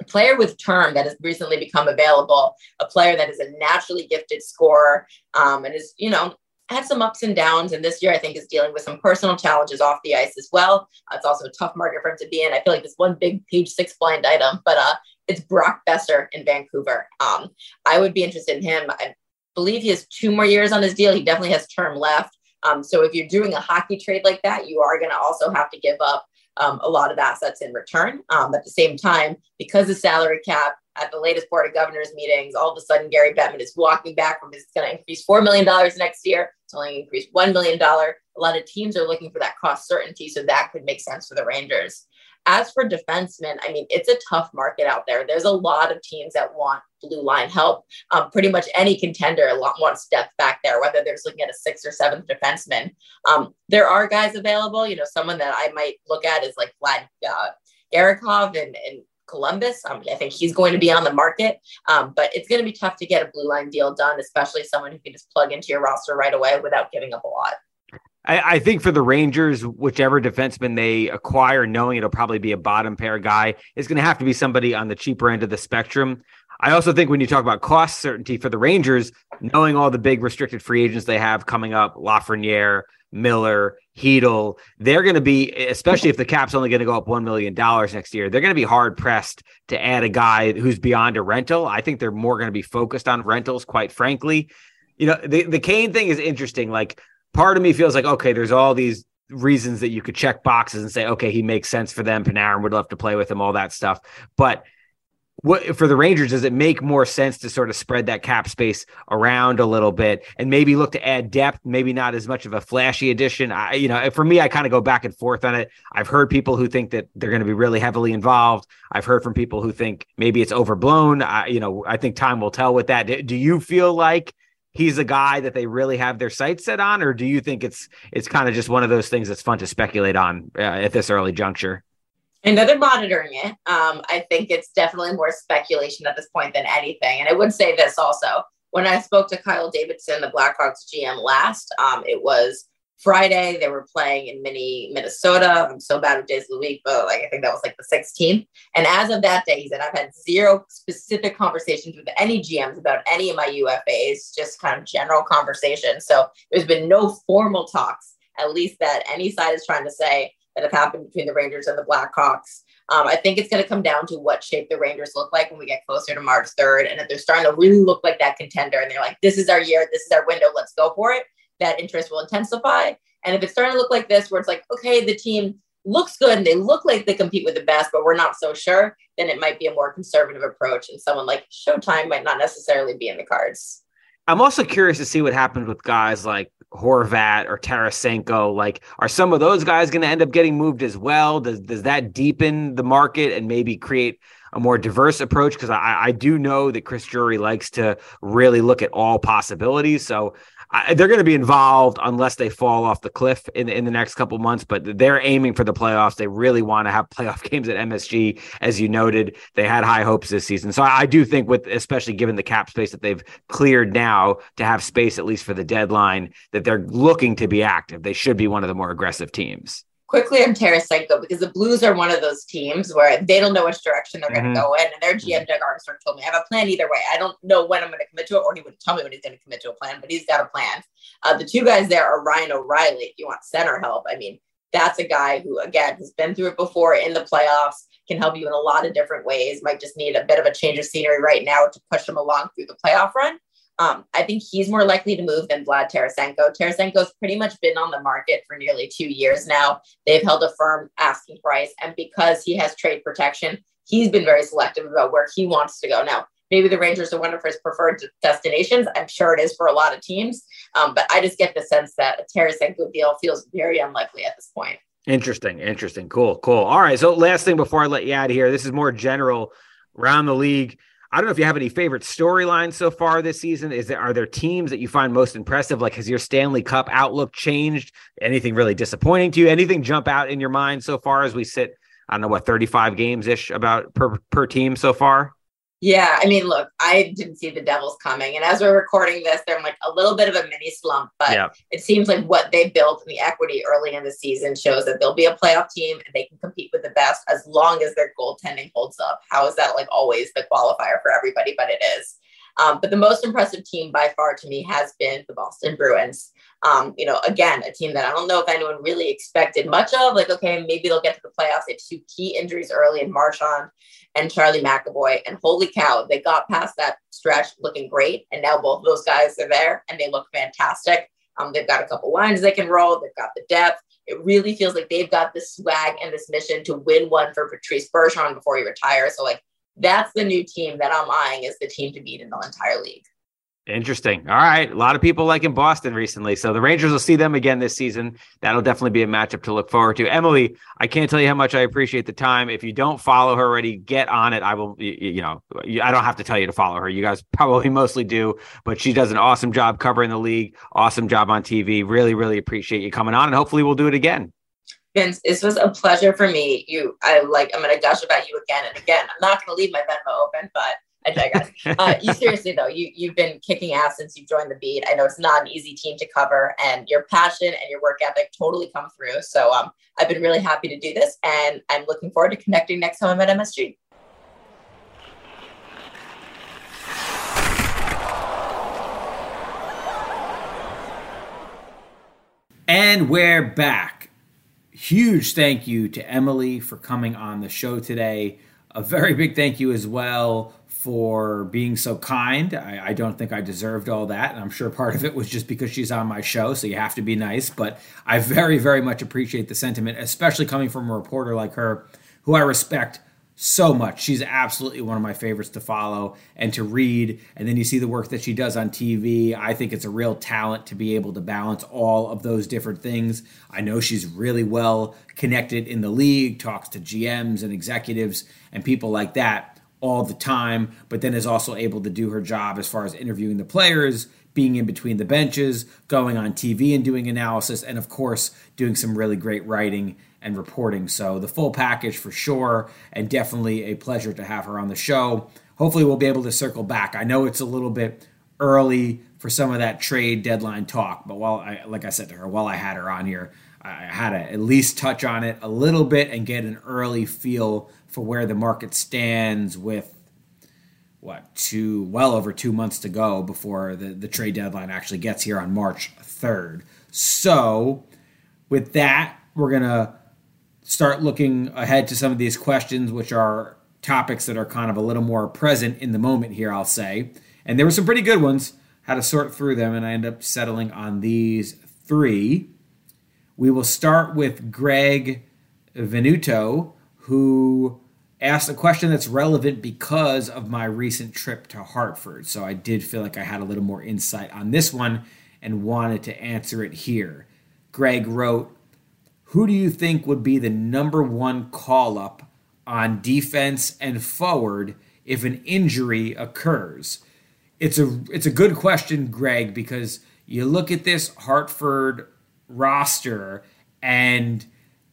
A player with term that has recently become available, a player that is a naturally gifted scorer um, and is, you know, had some ups and downs. And this year, I think, is dealing with some personal challenges off the ice as well. Uh, it's also a tough market for him to be in. I feel like this one big page six blind item, but uh, it's Brock Boeser in Vancouver. Um, I would be interested in him. I believe he has two more years on his deal. He definitely has term left. Um, so if you're doing a hockey trade like that, you are going to also have to give up um, a lot of assets in return. Um, at the same time, because the salary cap at the latest board of governors meetings, all of a sudden Gary Bettman is walking back from it's going to increase $4 million next year. It's only increased $1 million. A lot of teams are looking for that cost certainty. So that could make sense for the Rangers. As for defensemen, I mean, it's a tough market out there. There's a lot of teams that want blue line help. Um, pretty much any contender wants depth back there, whether they're looking at a sixth or seventh defenseman. Um, there are guys available. You know, someone that I might look at is like Vlad uh, Gavrikov and, and Columbus. Um, I think he's going to be on the market, um, but it's going to be tough to get a blue line deal done, especially someone who can just plug into your roster right away without giving up a lot. I, I, think for the Rangers, whichever defenseman they acquire, knowing it'll probably be a bottom pair guy, is going to have to be somebody on the cheaper end of the spectrum. I also think when you talk about cost certainty for the Rangers, knowing all the big restricted free agents they have coming up, Lafreniere, Miller, Chytil, they're going to be, especially if the cap's only going to go up $1 million next year, they're going to be hard pressed to add a guy who's beyond a rental. I think they're more going to be focused on rentals, quite frankly. You know, the, the Kane thing is interesting. Like, part of me feels like okay, there's all these reasons that you could check boxes and say, okay, he makes sense for them. Panarin would love to play with him, all that stuff. But what for the Rangers, does it make more sense to sort of spread that cap space around a little bit and maybe look to add depth, maybe not as much of a flashy addition? I, you know, for me, I kind of go back and forth on it. I've heard people who think that they're going to be really heavily involved. I've heard from people who think maybe it's overblown. I, you know, I think time will tell with that. Do you feel like he's a guy that they really have their sights set on, or do you think it's it's kind of just one of those things that's fun to speculate on uh, at this early juncture? I know they're monitoring it. Um, I think it's definitely more speculation at this point than anything. And I would say this also: when I spoke to Kyle Davidson, the Blackhawks GM, last, um, it was Friday, they were playing in mini Minnesota. I'm so bad with days of the week, but like I think that was like the 16th. And as of that day, he said, I've had zero specific conversations with any GMs about any of my UFAs, just kind of general conversations. So there's been no formal talks, at least that any side is trying to say that have happened between the Rangers and the Blackhawks. Um, I think it's going to come down to what shape the Rangers look like when we get closer to March 3rd. And if they're starting to really look like that contender and they're like, this is our year, this is our window, let's go for it that interest will intensify. And if it's starting to look like this, where it's like, okay, the team looks good and they look like they compete with the best, but we're not so sure, then it might be a more conservative approach. And someone like Showtime might not necessarily be in the cards. I'm also curious to see what happens with guys like Horvat or Tarasenko. Like, are some of those guys going to end up getting moved as well? Does does that deepen the market and maybe create a more diverse approach? Because I, I do know that Chris Drury likes to really look at all possibilities. So I, they're going to be involved unless they fall off the cliff in in the next couple months. But they're aiming for the playoffs. They really want to have playoff games at MSG, as you noted. They had high hopes this season, so I, I do think, with especially given the cap space that they've cleared now to have space at least for the deadline, that they're looking to be active. They should be one of the more aggressive teams quickly on Tarasenko because the Blues are one of those teams where they don't know which direction they're mm-hmm. going to go in. And their GM, Doug Armstrong, told me, I have a plan either way. I don't know when I'm going to commit to it, or he wouldn't tell me when he's going to commit to a plan, but he's got a plan. Uh, the two guys there are Ryan O'Reilly. If you want center help, I mean, that's a guy who, again, has been through it before in the playoffs, can help you in a lot of different ways, might just need a bit of a change of scenery right now to push him along through the playoff run. Um, I think he's more likely to move than Vlad Tarasenko. Tarasenko's pretty much been on the market for nearly two years now. They've held a firm asking price. And because he has trade protection, he's been very selective about where he wants to go. Now, maybe the Rangers are one of his preferred destinations. I'm sure it is for a lot of teams. Um, but I just get the sense that a Tarasenko deal feels very unlikely at this point. Interesting. Interesting. Cool. Cool. All right. So, last thing before I let you out of here, this is more general around the league. I don't know if you have any favorite storylines so far this season. Is there are there teams that you find most impressive? Like has your Stanley Cup outlook changed? Anything really disappointing to you? Anything jump out in your mind so far as we sit? I don't know what 35 games ish about per per team so far. Yeah, I mean, look, I didn't see the Devils coming, and as we're recording this, they're like a little bit of a mini slump. But yeah. it seems like what they built in the equity early in the season shows that they'll be a playoff team and they can compete with the best as long as their goaltending holds up. How is that like always the qualifier for everybody? But it is. Um, but the most impressive team by far to me has been the Boston Bruins. Um, you know, again, a team that I don't know if anyone really expected much of. Like, okay, maybe they'll get to the playoffs. They two key injuries early in Marchand and Charlie McAvoy. And holy cow, they got past that stretch looking great. And now both those guys are there and they look fantastic. Um, they've got a couple lines they can roll. They've got the depth. It really feels like they've got this swag and this mission to win one for Patrice Bergeron before he retires. So like that's the new team that I'm eyeing is the team to beat in the entire league. Interesting. All right. A lot of people like in Boston recently. So the Rangers will see them again this season. That'll definitely be a matchup to look forward to. Emily, I can't tell you how much I appreciate the time. If you don't follow her already, get on it. I will, you, know, I don't have to tell you to follow her. You guys probably mostly do, but she does an awesome job covering the league, awesome job on TV. Really, really appreciate you coming on and hopefully we'll do it again. Vince, this was a pleasure for me. You, I like, I'm going to gush about you again and again. I'm not going to leave my Venmo open, but I digress. uh, you seriously though, you you've been kicking ass since you joined the beat. I know it's not an easy team to cover, and your passion and your work ethic totally come through. So um, I've been really happy to do this, and I'm looking forward to connecting next time I'm at MSG. And we're back. Huge thank you to Emily for coming on the show today. A very big thank you as well for being so kind. I, I, don't think I deserved all that. And I'm sure part of it was just because she's on my show, so you have to be nice. But I very, very much appreciate the sentiment, especially coming from a reporter like her, who I respect so much. She's absolutely one of my favorites to follow and to read. And then you see the work that she does on TV. I think it's a real talent to be able to balance all of those different things. I know she's really well connected in the league, talks to GMs and executives and people like that all the time, but then is also able to do her job as far as interviewing the players, being in between the benches, going on TV and doing analysis, and of course, doing some really great writing and reporting. So, the full package for sure, and definitely a pleasure to have her on the show. Hopefully, we'll be able to circle back. I know it's a little bit early for some of that trade deadline talk, but while I, like I said to her, while I had her on here, I had to at least touch on it a little bit and get an early feel for where the market stands with what two well over two months to go before the, the trade deadline actually gets here on March 3rd. So with that, we're gonna start looking ahead to some of these questions, which are topics that are kind of a little more present in the moment here, I'll say. And there were some pretty good ones. How to sort through them, and I end up settling on these three. We will start with Greg Venuto, who asked a question that's relevant because of my recent trip to Hartford. So I did feel like I had a little more insight on this one and wanted to answer it here. Greg wrote, Who do you think would be the number one call up on defense and forward if an injury occurs? It's a it's a good question, Greg, because you look at this Hartford roster and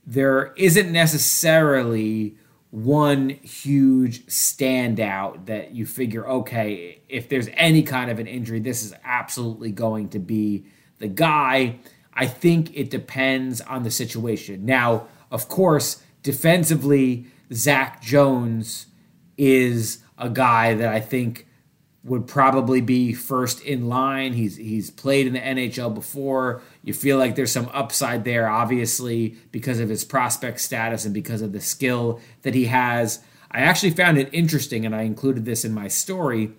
there isn't necessarily one huge standout that you figure, okay, if there's any kind of an injury, this is absolutely going to be the guy. I think it depends on the situation. Now, of course, defensively, Zach Jones is a guy that I think would probably be first in line. He's he's played in the NHL before. You feel like there's some upside there, obviously, because of his prospect status and because of the skill that he has. I actually found it interesting, and I included this in my story.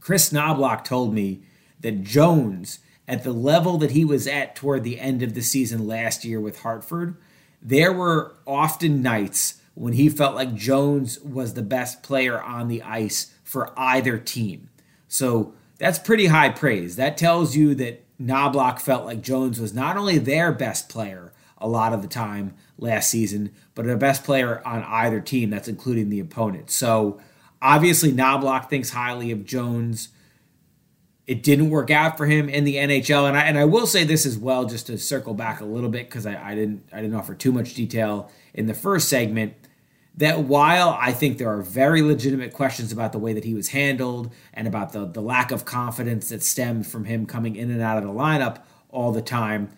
Chris Knoblauch told me that Jones, at the level that he was at toward the end of the season last year with Hartford, there were often nights when he felt like Jones was the best player on the ice for either team. So that's pretty high praise. That tells you that Knoblauch felt like Jones was not only their best player a lot of the time last season, but a best player on either team. That's including the opponent. So obviously, Knoblauch thinks highly of Jones. It didn't work out for him in the NHL, and I and I will say this as well, just to circle back a little bit because I, I didn't I didn't offer too much detail in the first segment that while I think there are very legitimate questions about the way that he was handled and about the, the lack of confidence that stemmed from him coming in and out of the lineup all the time,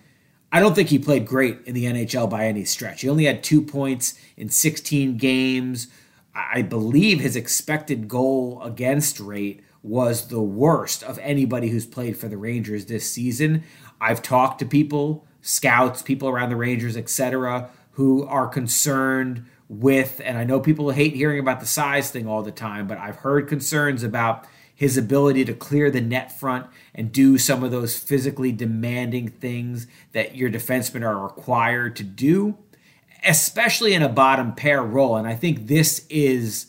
I don't think he played great in the NHL by any stretch. He only had two points in 16 games. I believe his expected goal against rate was the worst of anybody who's played for the Rangers this season. I've talked to people, scouts, people around the Rangers, etc., who are concerned with, and I know people hate hearing about the size thing all the time, but I've heard concerns about his ability to clear the net front and do some of those physically demanding things that your defensemen are required to do, especially in a bottom pair role. And I think this is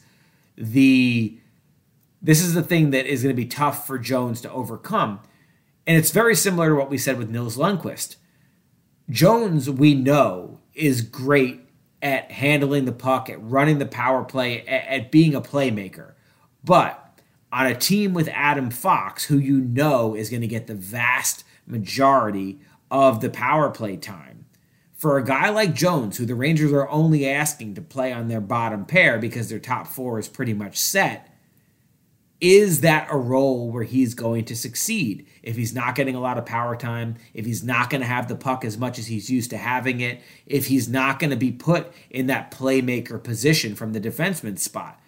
the this is the thing that is going to be tough for Jones to overcome. And it's very similar to what we said with Nils Lundkvist. Jones, we know, is great at handling the puck, at running the power play, at, at being a playmaker. But on a team with Adam Fox, who you know is going to get the vast majority of the power play time, for a guy like Jones, who the Rangers are only asking to play on their bottom pair because their top four is pretty much set, is that a role where he's going to succeed? If he's not getting a lot of power time, if he's not going to have the puck as much as he's used to having it, if he's not going to be put in that playmaker position from the defenseman spot.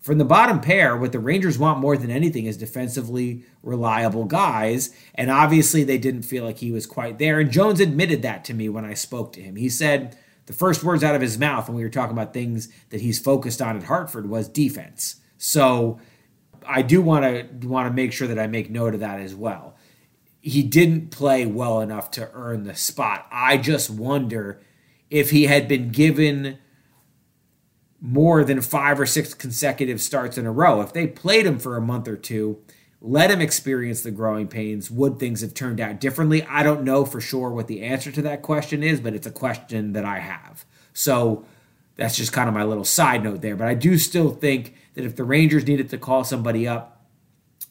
From the bottom pair, what the Rangers want more than anything is defensively reliable guys. And obviously, they didn't feel like he was quite there. And Jones admitted that to me when I spoke to him. He said the first words out of his mouth when we were talking about things that he's focused on at Hartford was defense. So, I do want to want to make sure that I make note of that as well. He didn't play well enough to earn the spot. I just wonder if he had been given more than five or six consecutive starts in a row. If they played him for a month or two, let him experience the growing pains, would things have turned out differently? I don't know for sure what the answer to that question is, but it's a question that I have. So that's just kind of my little side note there. But I do still think that if the Rangers needed to call somebody up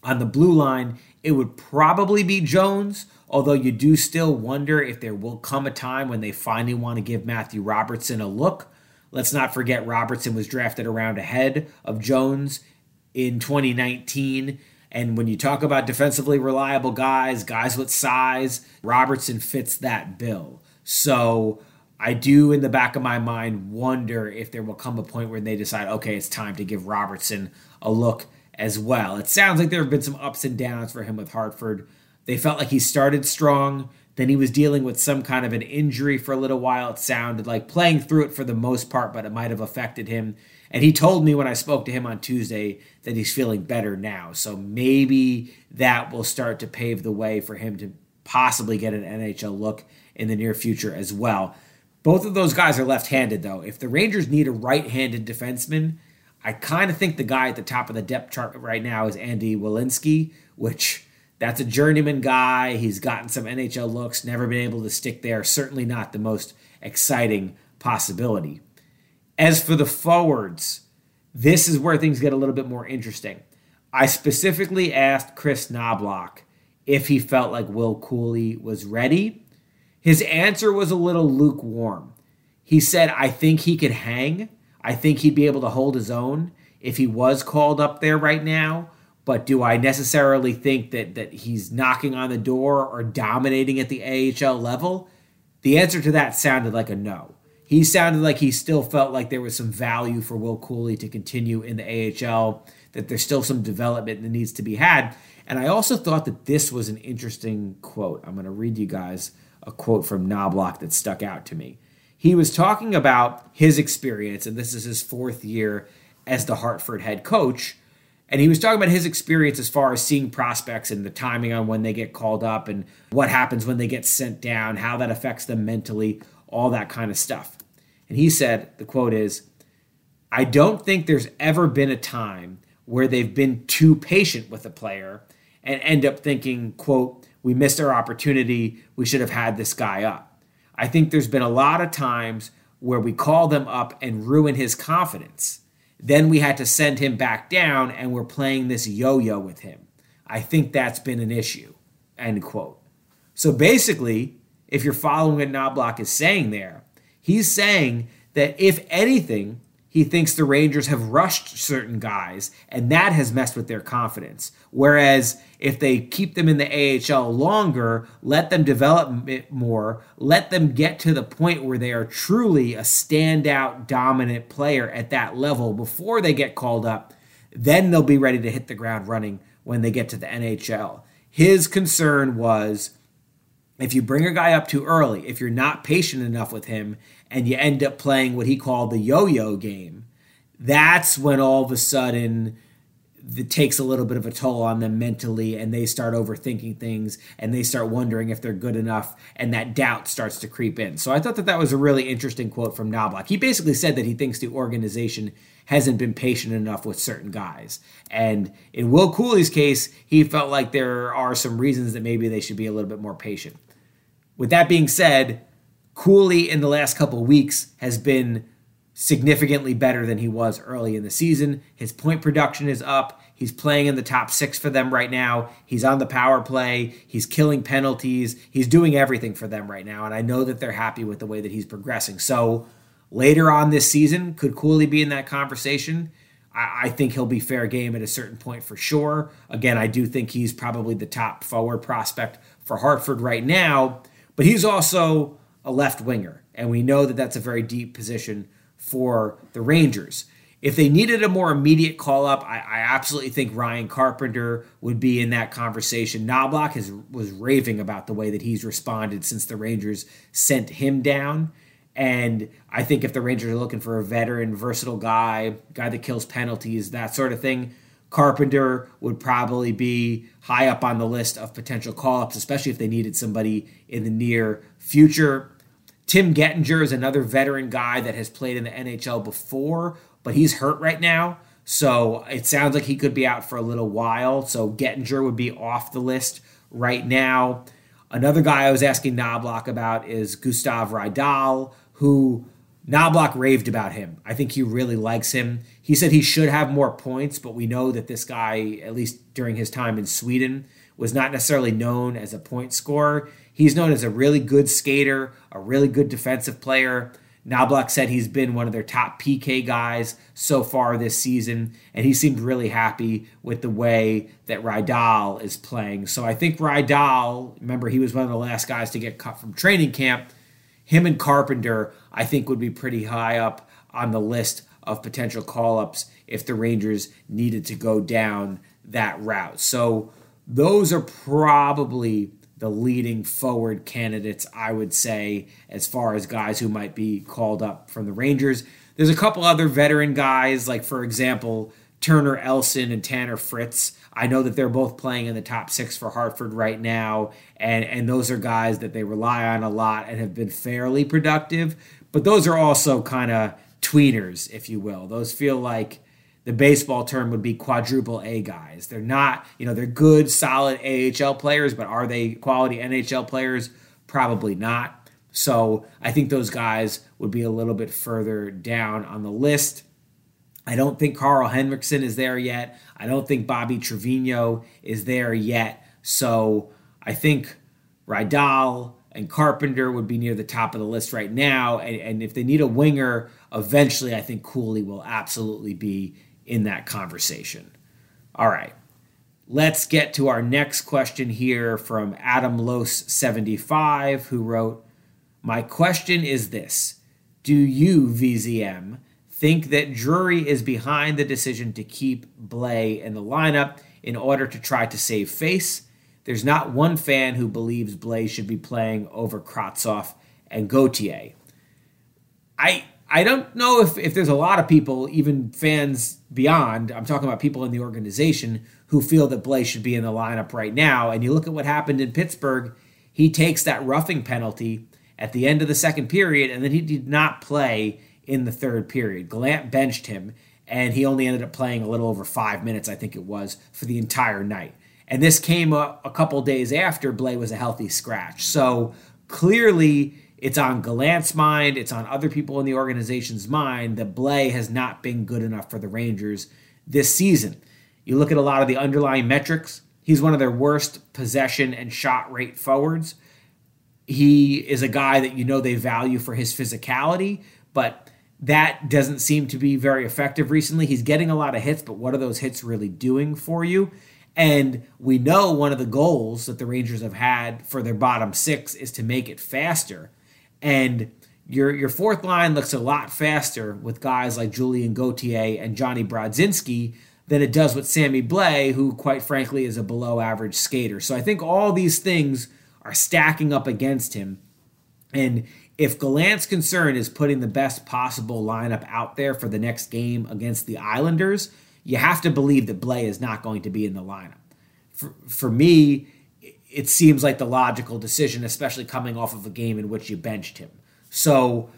on the blue line, it would probably be Jones, although you do still wonder if there will come a time when they finally want to give Matthew Robertson a look. Let's not forget Robertson was drafted around ahead of Jones in 2019. And when you talk about defensively reliable guys, guys with size, Robertson fits that bill. So I do, in the back of my mind, wonder if there will come a point where they decide, okay, it's time to give Robertson a look as well. It sounds like there have been some ups and downs for him with Hartford. They felt like he started strong, then he was dealing with some kind of an injury for a little while. It sounded like playing through it for the most part, but it might have affected him. And he told me when I spoke to him on Tuesday that he's feeling better now. So maybe that will start to pave the way for him to possibly get an NHL look in the near future as well. Both of those guys are left handed, though. If the Rangers need a right handed defenseman, I kind of think the guy at the top of the depth chart right now is Andy Welinski, which that's a journeyman guy. He's gotten some NHL looks, never been able to stick there. Certainly not the most exciting possibility. As for the forwards, this is where things get a little bit more interesting. I specifically asked Chris Knoblauch if he felt like Will Cuylle was ready. His answer was a little lukewarm. He said, I think he could hang. I think he'd be able to hold his own if he was called up there right now. But do I necessarily think that that he's knocking on the door or dominating at the AHL level? The answer to that sounded like a no. He sounded like he still felt like there was some value for Will Cuylle to continue in the AHL, that there's still some development that needs to be had. And I also thought that this was an interesting quote. I'm going to read you guys a quote from Knoblauch that stuck out to me. He was talking about his experience, and this is his fourth year as the Hartford head coach. And he was talking about his experience as far as seeing prospects and the timing on when they get called up and what happens when they get sent down, how that affects them mentally, all that kind of stuff. And he said, the quote is, I don't think there's ever been a time where they've been too patient with a player and end up thinking, quote, we missed our opportunity. We should have had this guy up. I think there's been a lot of times where we call them up and ruin his confidence. Then we had to send him back down and we're playing this yo yo with him. I think that's been an issue. End quote. So basically, if you're following what Knoblauch is saying there, he's saying that if anything, he thinks the Rangers have rushed certain guys and that has messed with their confidence. Whereas if they keep them in the AHL longer, let them develop it more, let them get to the point where they are truly a standout dominant player at that level before they get called up, then they'll be ready to hit the ground running when they get to the NHL. His concern was if you bring a guy up too early, if you're not patient enough with him, and you end up playing what he called the yo-yo game, that's when all of a sudden it takes a little bit of a toll on them mentally and they start overthinking things and they start wondering if they're good enough and that doubt starts to creep in. So I thought that that was a really interesting quote from Knoblauch. He basically said that he thinks the organization hasn't been patient enough with certain guys. And in Will Cuylle's case, he felt like there are some reasons that maybe they should be a little bit more patient. With that being said, Cuylle in the last couple weeks has been significantly better than he was early in the season. His point production is up. He's playing in the top six for them right now. He's on the power play. He's killing penalties. He's doing everything for them right now. And I know that they're happy with the way that he's progressing. So later on this season, could Cuylle be in that conversation? I think he'll be fair game at a certain point for sure. Again, I do think he's probably the top forward prospect for Hartford right now, but he's also a left winger, and we know that that's a very deep position for the Rangers. If they needed a more immediate call up, I, I absolutely think Ryan Carpenter would be in that conversation. Knoblauch has, was raving about the way that he's responded since the Rangers sent him down. And I think if the Rangers are looking for a veteran, versatile guy, guy that kills penalties, that sort of thing, Carpenter would probably be high up on the list of potential call ups, especially if they needed somebody in the near future. Tim Gettinger is another veteran guy that has played in the NHL before, but he's hurt right now. So it sounds like he could be out for a little while. So Gettinger would be off the list right now. Another guy I was asking Knoblauch about is Gustav Rydahl, who Knoblauch raved about him. I think he really likes him. He said he should have more points, but we know that this guy, at least during his time in Sweden, was not necessarily known as a point scorer. He's known as a really good skater, a really good defensive player. Knoblauch said he's been one of their top PK guys so far this season, and he seemed really happy with the way that Rydahl is playing. So I think Rydahl, remember, he was one of the last guys to get cut from training camp. Him and Carpenter, I think, would be pretty high up on the list of potential call ups if the Rangers needed to go down that route. So those are probably the leading forward candidates, I would say, as far as guys who might be called up from the Rangers. There's a couple other veteran guys, like, for example, Turner Elson and Tanner Fritz. I know that they're both playing in the top six for Hartford right now, and, and those are guys that they rely on a lot and have been fairly productive. But those are also kind of tweeners, if you will. Those feel like the baseball term would be quadruple A guys. They're not, you know, they're good, solid AHL players, but are they quality NHL players? Probably not. So I think those guys would be a little bit further down on the list. I don't think Karl Henriksson is there yet. I don't think Bobby Trivigno is there yet. So I think Rydahl and Carpenter would be near the top of the list right now. And, and if they need a winger, eventually I think Cuylle will absolutely be in that conversation. All right. Let's get to our next question here from Adam Los75, who wrote My question is this Do you, VZM, think that Drury is behind the decision to keep Blais in the lineup in order to try to save face? There's not one fan who believes Blais should be playing over Kravtsov and Gauthier. I I don't know if, if there's a lot of people, even fans beyond, I'm talking about people in the organization, who feel that Blais should be in the lineup right now. And you look at what happened in Pittsburgh, he takes that roughing penalty at the end of the second period, and then he did not play in the third period. Gallant benched him, and he only ended up playing a little over five minutes, I think it was, for the entire night. And this came a, a couple days after Blais was a healthy scratch. So clearly, it's on Gallant's mind, it's on other people in the organization's mind that Blais has not been good enough for the Rangers this season. You look at a lot of the underlying metrics, he's one of their worst possession and shot rate forwards. He is a guy that you know they value for his physicality, but that doesn't seem to be very effective recently. He's getting a lot of hits, but what are those hits really doing for you? And we know one of the goals that the Rangers have had for their bottom six is to make it faster. And your your fourth line looks a lot faster with guys like Julien Gauthier and Johnny Brodzinski than it does with Sammy Blais, who quite frankly is a below average skater. So I think all these things are stacking up against him. And if Gallant's concern is putting the best possible lineup out there for the next game against the Islanders, you have to believe that Blais is not going to be in the lineup. For, for me, it seems like the logical decision, especially coming off of a game in which you benched him. So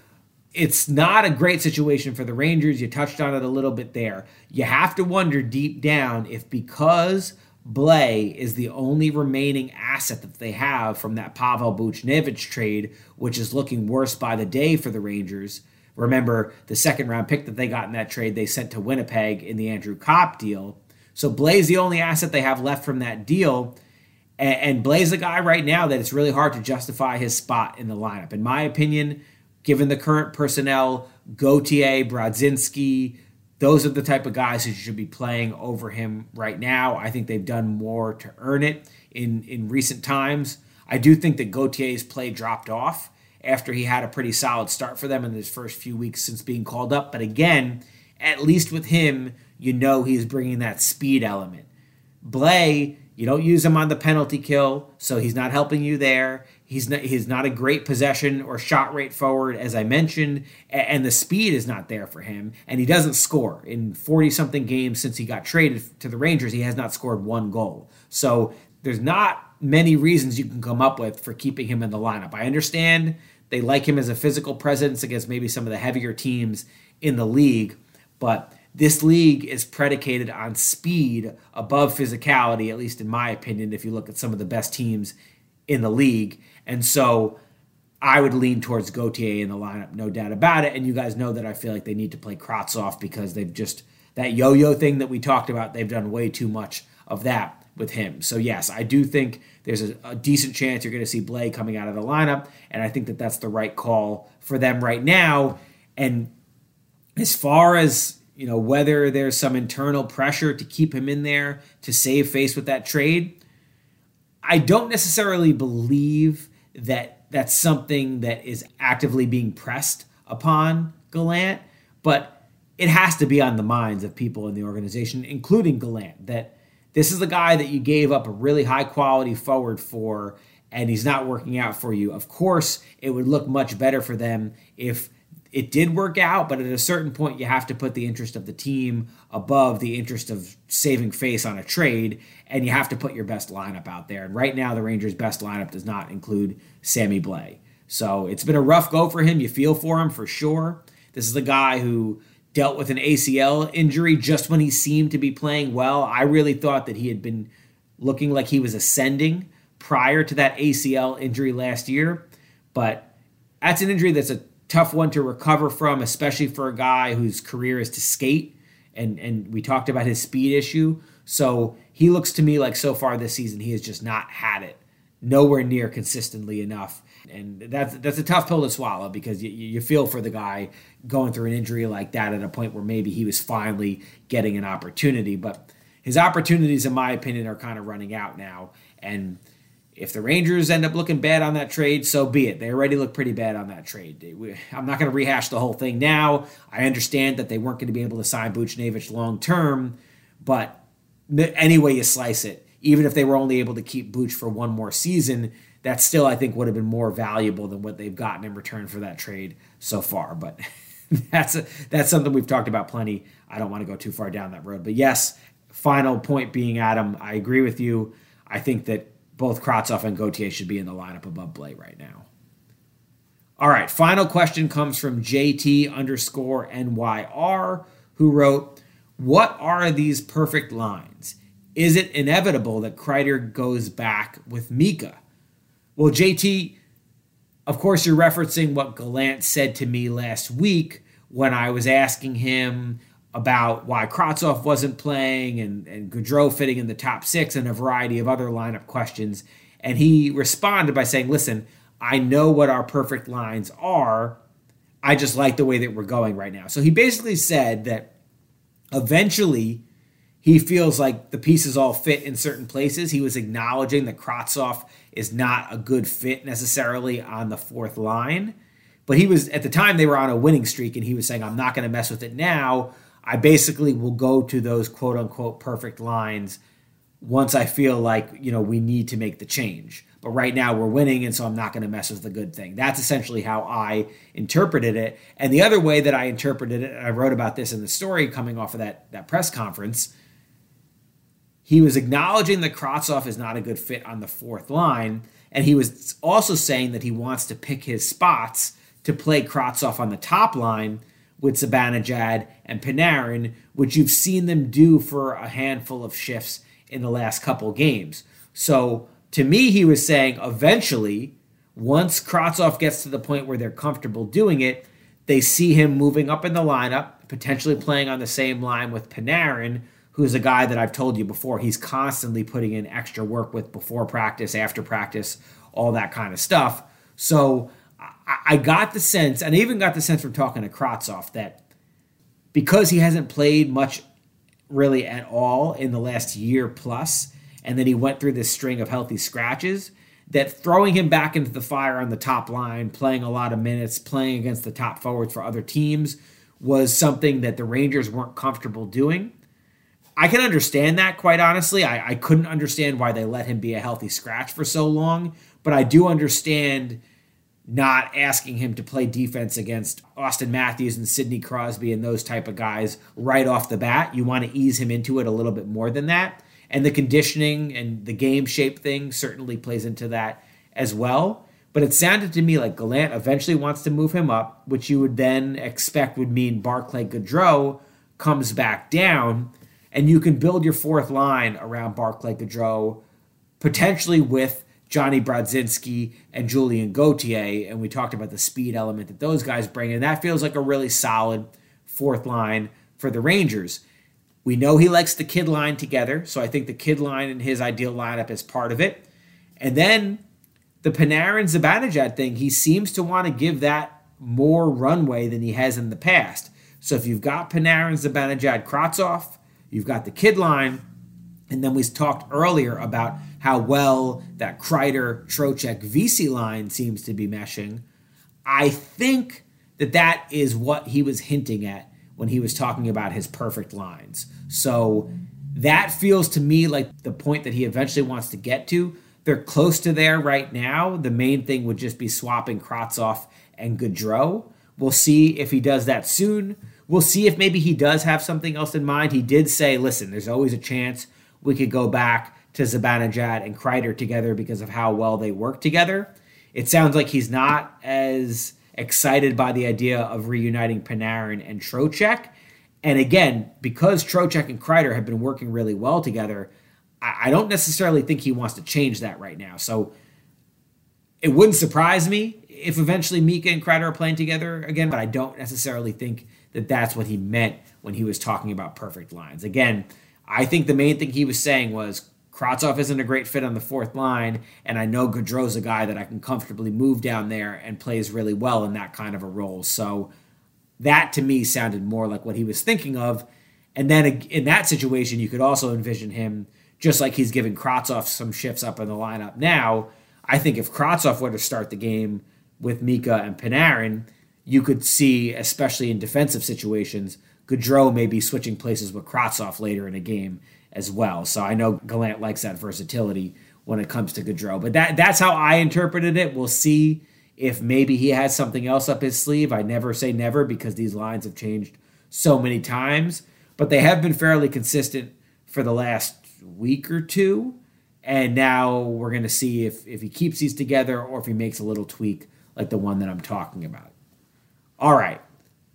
it's not a great situation for the Rangers. You touched on it a little bit there. You have to wonder deep down if because Blais is the only remaining asset that they have from that Pavel Buchnevich trade, which is looking worse by the day for the Rangers – Remember, the second round pick that they got in that trade, they sent to Winnipeg in the Andrew Copp deal. So Blais the only asset they have left from that deal. And, and Blais a guy right now that it's really hard to justify his spot in the lineup. In my opinion, given the current personnel, Gauthier, Brodzinski, those are the type of guys who should be playing over him right now. I think they've done more to earn it in, in recent times. I do think that Gauthier's play dropped off after he had a pretty solid start for them in his first few weeks since being called up. But again, at least with him, you know he's bringing that speed element. Blais, you don't use him on the penalty kill, so he's not helping you there. He's not, he's not a great possession or shot rate forward, as I mentioned, and the speed is not there for him, and he doesn't score. In 40 something games since he got traded to the Rangers, he has not scored one goal. So there's not many reasons you can come up with for keeping him in the lineup. I understand they like him as a physical presence against maybe some of the heavier teams in the league, but this league is predicated on speed above physicality, at least in my opinion, if you look at some of the best teams in the league. And so I would lean towards Gauthier in the lineup, no doubt about it. And you guys know that I feel like they need to play Kravtsov because they've just, that yo yo thing that we talked about, they've done way too much of that with him. So yes, I do think there's a, a decent chance you're going to see Blais coming out of the lineup, and I think that that's the right call for them right now. And as far as you know, whether there's some internal pressure to keep him in there to save face with that trade, I don't necessarily believe that that's something that is actively being pressed upon Gallant, but it has to be on the minds of people in the organization, including Gallant, that this is the guy that you gave up a really high quality forward for, and he's not working out for you. Of course, it would look much better for them if it did work out, but at a certain point, you have to put the interest of the team above the interest of saving face on a trade, and you have to put your best lineup out there. And right now, the Rangers' best lineup does not include Sammy Blais. So it's been a rough go for him. You feel for him for sure. This is the guy who dealt with an ACL injury just when he seemed to be playing well. I really thought that he had been looking like he was ascending prior to that ACL injury last year, but that's an injury that's a tough one to recover from, especially for a guy whose career is to skate. And and we talked about his speed issue. So he looks to me like so far this season he has just not had it nowhere near consistently enough. And that's that's a tough pill to swallow because you, you feel for the guy going through an injury like that at a point where maybe he was finally getting an opportunity. But his opportunities, in my opinion, are kind of running out now. And if the Rangers end up looking bad on that trade, so be it. They already look pretty bad on that trade. I'm not going to rehash the whole thing now. I understand that they weren't going to be able to sign Buchnevich long term, but any way you slice it, even if they were only able to keep Booch for one more season, that still I think would have been more valuable than what they've gotten in return for that trade so far. But that's a, that's something we've talked about plenty. I don't want to go too far down that road. But yes, final point being Adam, I agree with you. I think that both Kravtsov and Gauthier should be in the lineup above Blais right now. All right, final question comes from JT underscore NYR, who wrote, What are these perfect lines? Is it inevitable that Kreider goes back with Mika? Well, JT, of course, you're referencing what Gallant said to me last week when I was asking him about why Kravtsov wasn't playing and, and Goodrow fitting in the top six and a variety of other lineup questions. And he responded by saying, Listen, I know what our perfect lines are. I just like the way that we're going right now. So he basically said that eventually he feels like the pieces all fit in certain places. He was acknowledging that Kravtsov is not a good fit necessarily on the fourth line. But he was, at the time, they were on a winning streak, and he was saying, I'm not going to mess with it now. I basically will go to those quote unquote perfect lines once I feel like, you know, we need to make the change. But right now we're winning, and so I'm not going to mess with the good thing. That's essentially how I interpreted it. And the other way that I interpreted it, I wrote about this in the story coming off of that, that press conference, he was acknowledging that Kravtsov is not a good fit on the fourth line, and he was also saying that he wants to pick his spots to play Kravtsov on the top line with Zibanejad and Panarin, which you've seen them do for a handful of shifts in the last couple games. So to me, he was saying eventually, once Kravtsov gets to the point where they're comfortable doing it, they see him moving up in the lineup, potentially playing on the same line with Panarin, who's a guy that I've told you before, he's constantly putting in extra work with before practice, after practice, all that kind of stuff. So I, got the sense, and I even got the sense from talking to Kravtsov that because he hasn't played much really at all in the last year plus, and then he went through this string of healthy scratches, that throwing him back into the fire on the top line, playing a lot of minutes, playing against the top forwards for other teams was something that the Rangers weren't comfortable doing. I can understand that, quite honestly. I, I couldn't understand why they let him be a healthy scratch for so long, but I do understand not asking him to play defense against Auston Matthews and Sidney Crosby and those type of guys right off the bat. You want to ease him into it a little bit more than that. And the conditioning and the game shape thing certainly plays into that as well. But it sounded to me like Gallant eventually wants to move him up, which you would then expect would mean Barclay Goodrow comes back down and you can build your fourth line around Barclay Goodrow, potentially with Jonny Brodzinski and Julien Gauthier. And we talked about the speed element that those guys bring. And that feels like a really solid fourth line for the Rangers. We know he likes the kid line together. So I think the kid line and his ideal lineup is part of it. And then the Panarin Zibanejad thing, he seems to want to give that more runway than he has in the past. So if you've got Panarin Zibanejad Kravtsov, You've got the kid line, and then we talked earlier about how well that Kreider, Trocheck, Vesey line seems to be meshing. I think that that is what he was hinting at when he was talking about his perfect lines. So that feels to me like the point that he eventually wants to get to. They're close to there right now. The main thing would just be swapping Kravtsov and Goodrow. We'll see if he does that soon. We'll see if maybe he does have something else in mind. He did say, listen, there's always a chance we could go back to Zibanejad and Kreider together because of how well they work together. It sounds like he's not as excited by the idea of reuniting Panarin and Trocheck. And again, because Trocheck and Kreider have been working really well together, I don't necessarily think he wants to change that right now. So it wouldn't surprise me if eventually Mika and Kreider are playing together again, but I don't necessarily think that that's what he meant when he was talking about perfect lines. Again, I think the main thing he was saying was Kravtsov isn't a great fit on the fourth line, and I know Goodrow's a guy that I can comfortably move down there and plays really well in that kind of a role. So that to me sounded more like what he was thinking of. And then in that situation, you could also envision him just like he's giving Kravtsov some shifts up in the lineup now. I think if Kravtsov were to start the game with Mika and Panarin, you could see, especially in defensive situations, Goodrow may be switching places with Kravtsov later in a game as well. So I know Gallant likes that versatility when it comes to Goodrow. But that that's how I interpreted it. We'll see if maybe he has something else up his sleeve. I never say never because these lines have changed so many times, but they have been fairly consistent for the last week or two. And now we're going to see if, if he keeps these together or if he makes a little tweak like the one that I'm talking about. All right.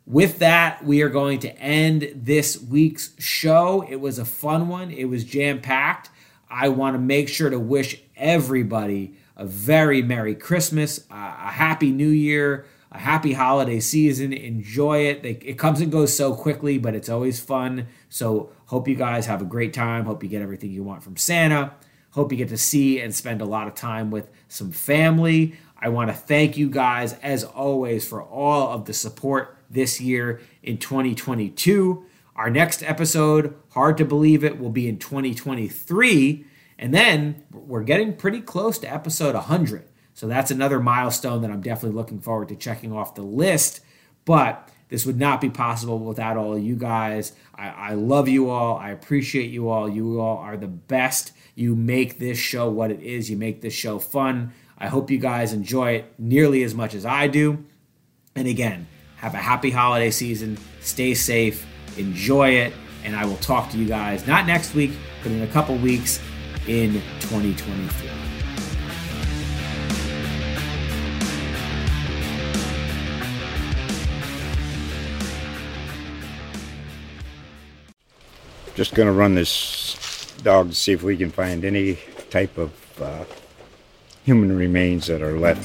With that, we are going to end this week's show. It was a fun one, it was jam packed. I want to make sure to wish everybody a very Merry Christmas, a Happy New Year, a happy holiday season. Enjoy it. It comes and goes so quickly, but it's always fun. So, hope you guys have a great time. Hope you get everything you want from Santa. Hope you get to see and spend a lot of time with some family. I want to thank you guys, as always, for all of the support this year in 2022. Our next episode, hard to believe it, will be in 2023. And then we're getting pretty close to episode 100. So that's another milestone that I'm definitely looking forward to checking off the list. But this would not be possible without all of you guys. I, I, love you all. I appreciate you all. You all are the best. You make this show what it is. You make this show fun. I hope you guys enjoy it nearly as much as I do. And again, have a happy holiday season. Stay safe. Enjoy it. And I will talk to you guys not next week, but in a couple weeks in 2023. Just going to run this dog to see if we can find any type of uh, human remains that are left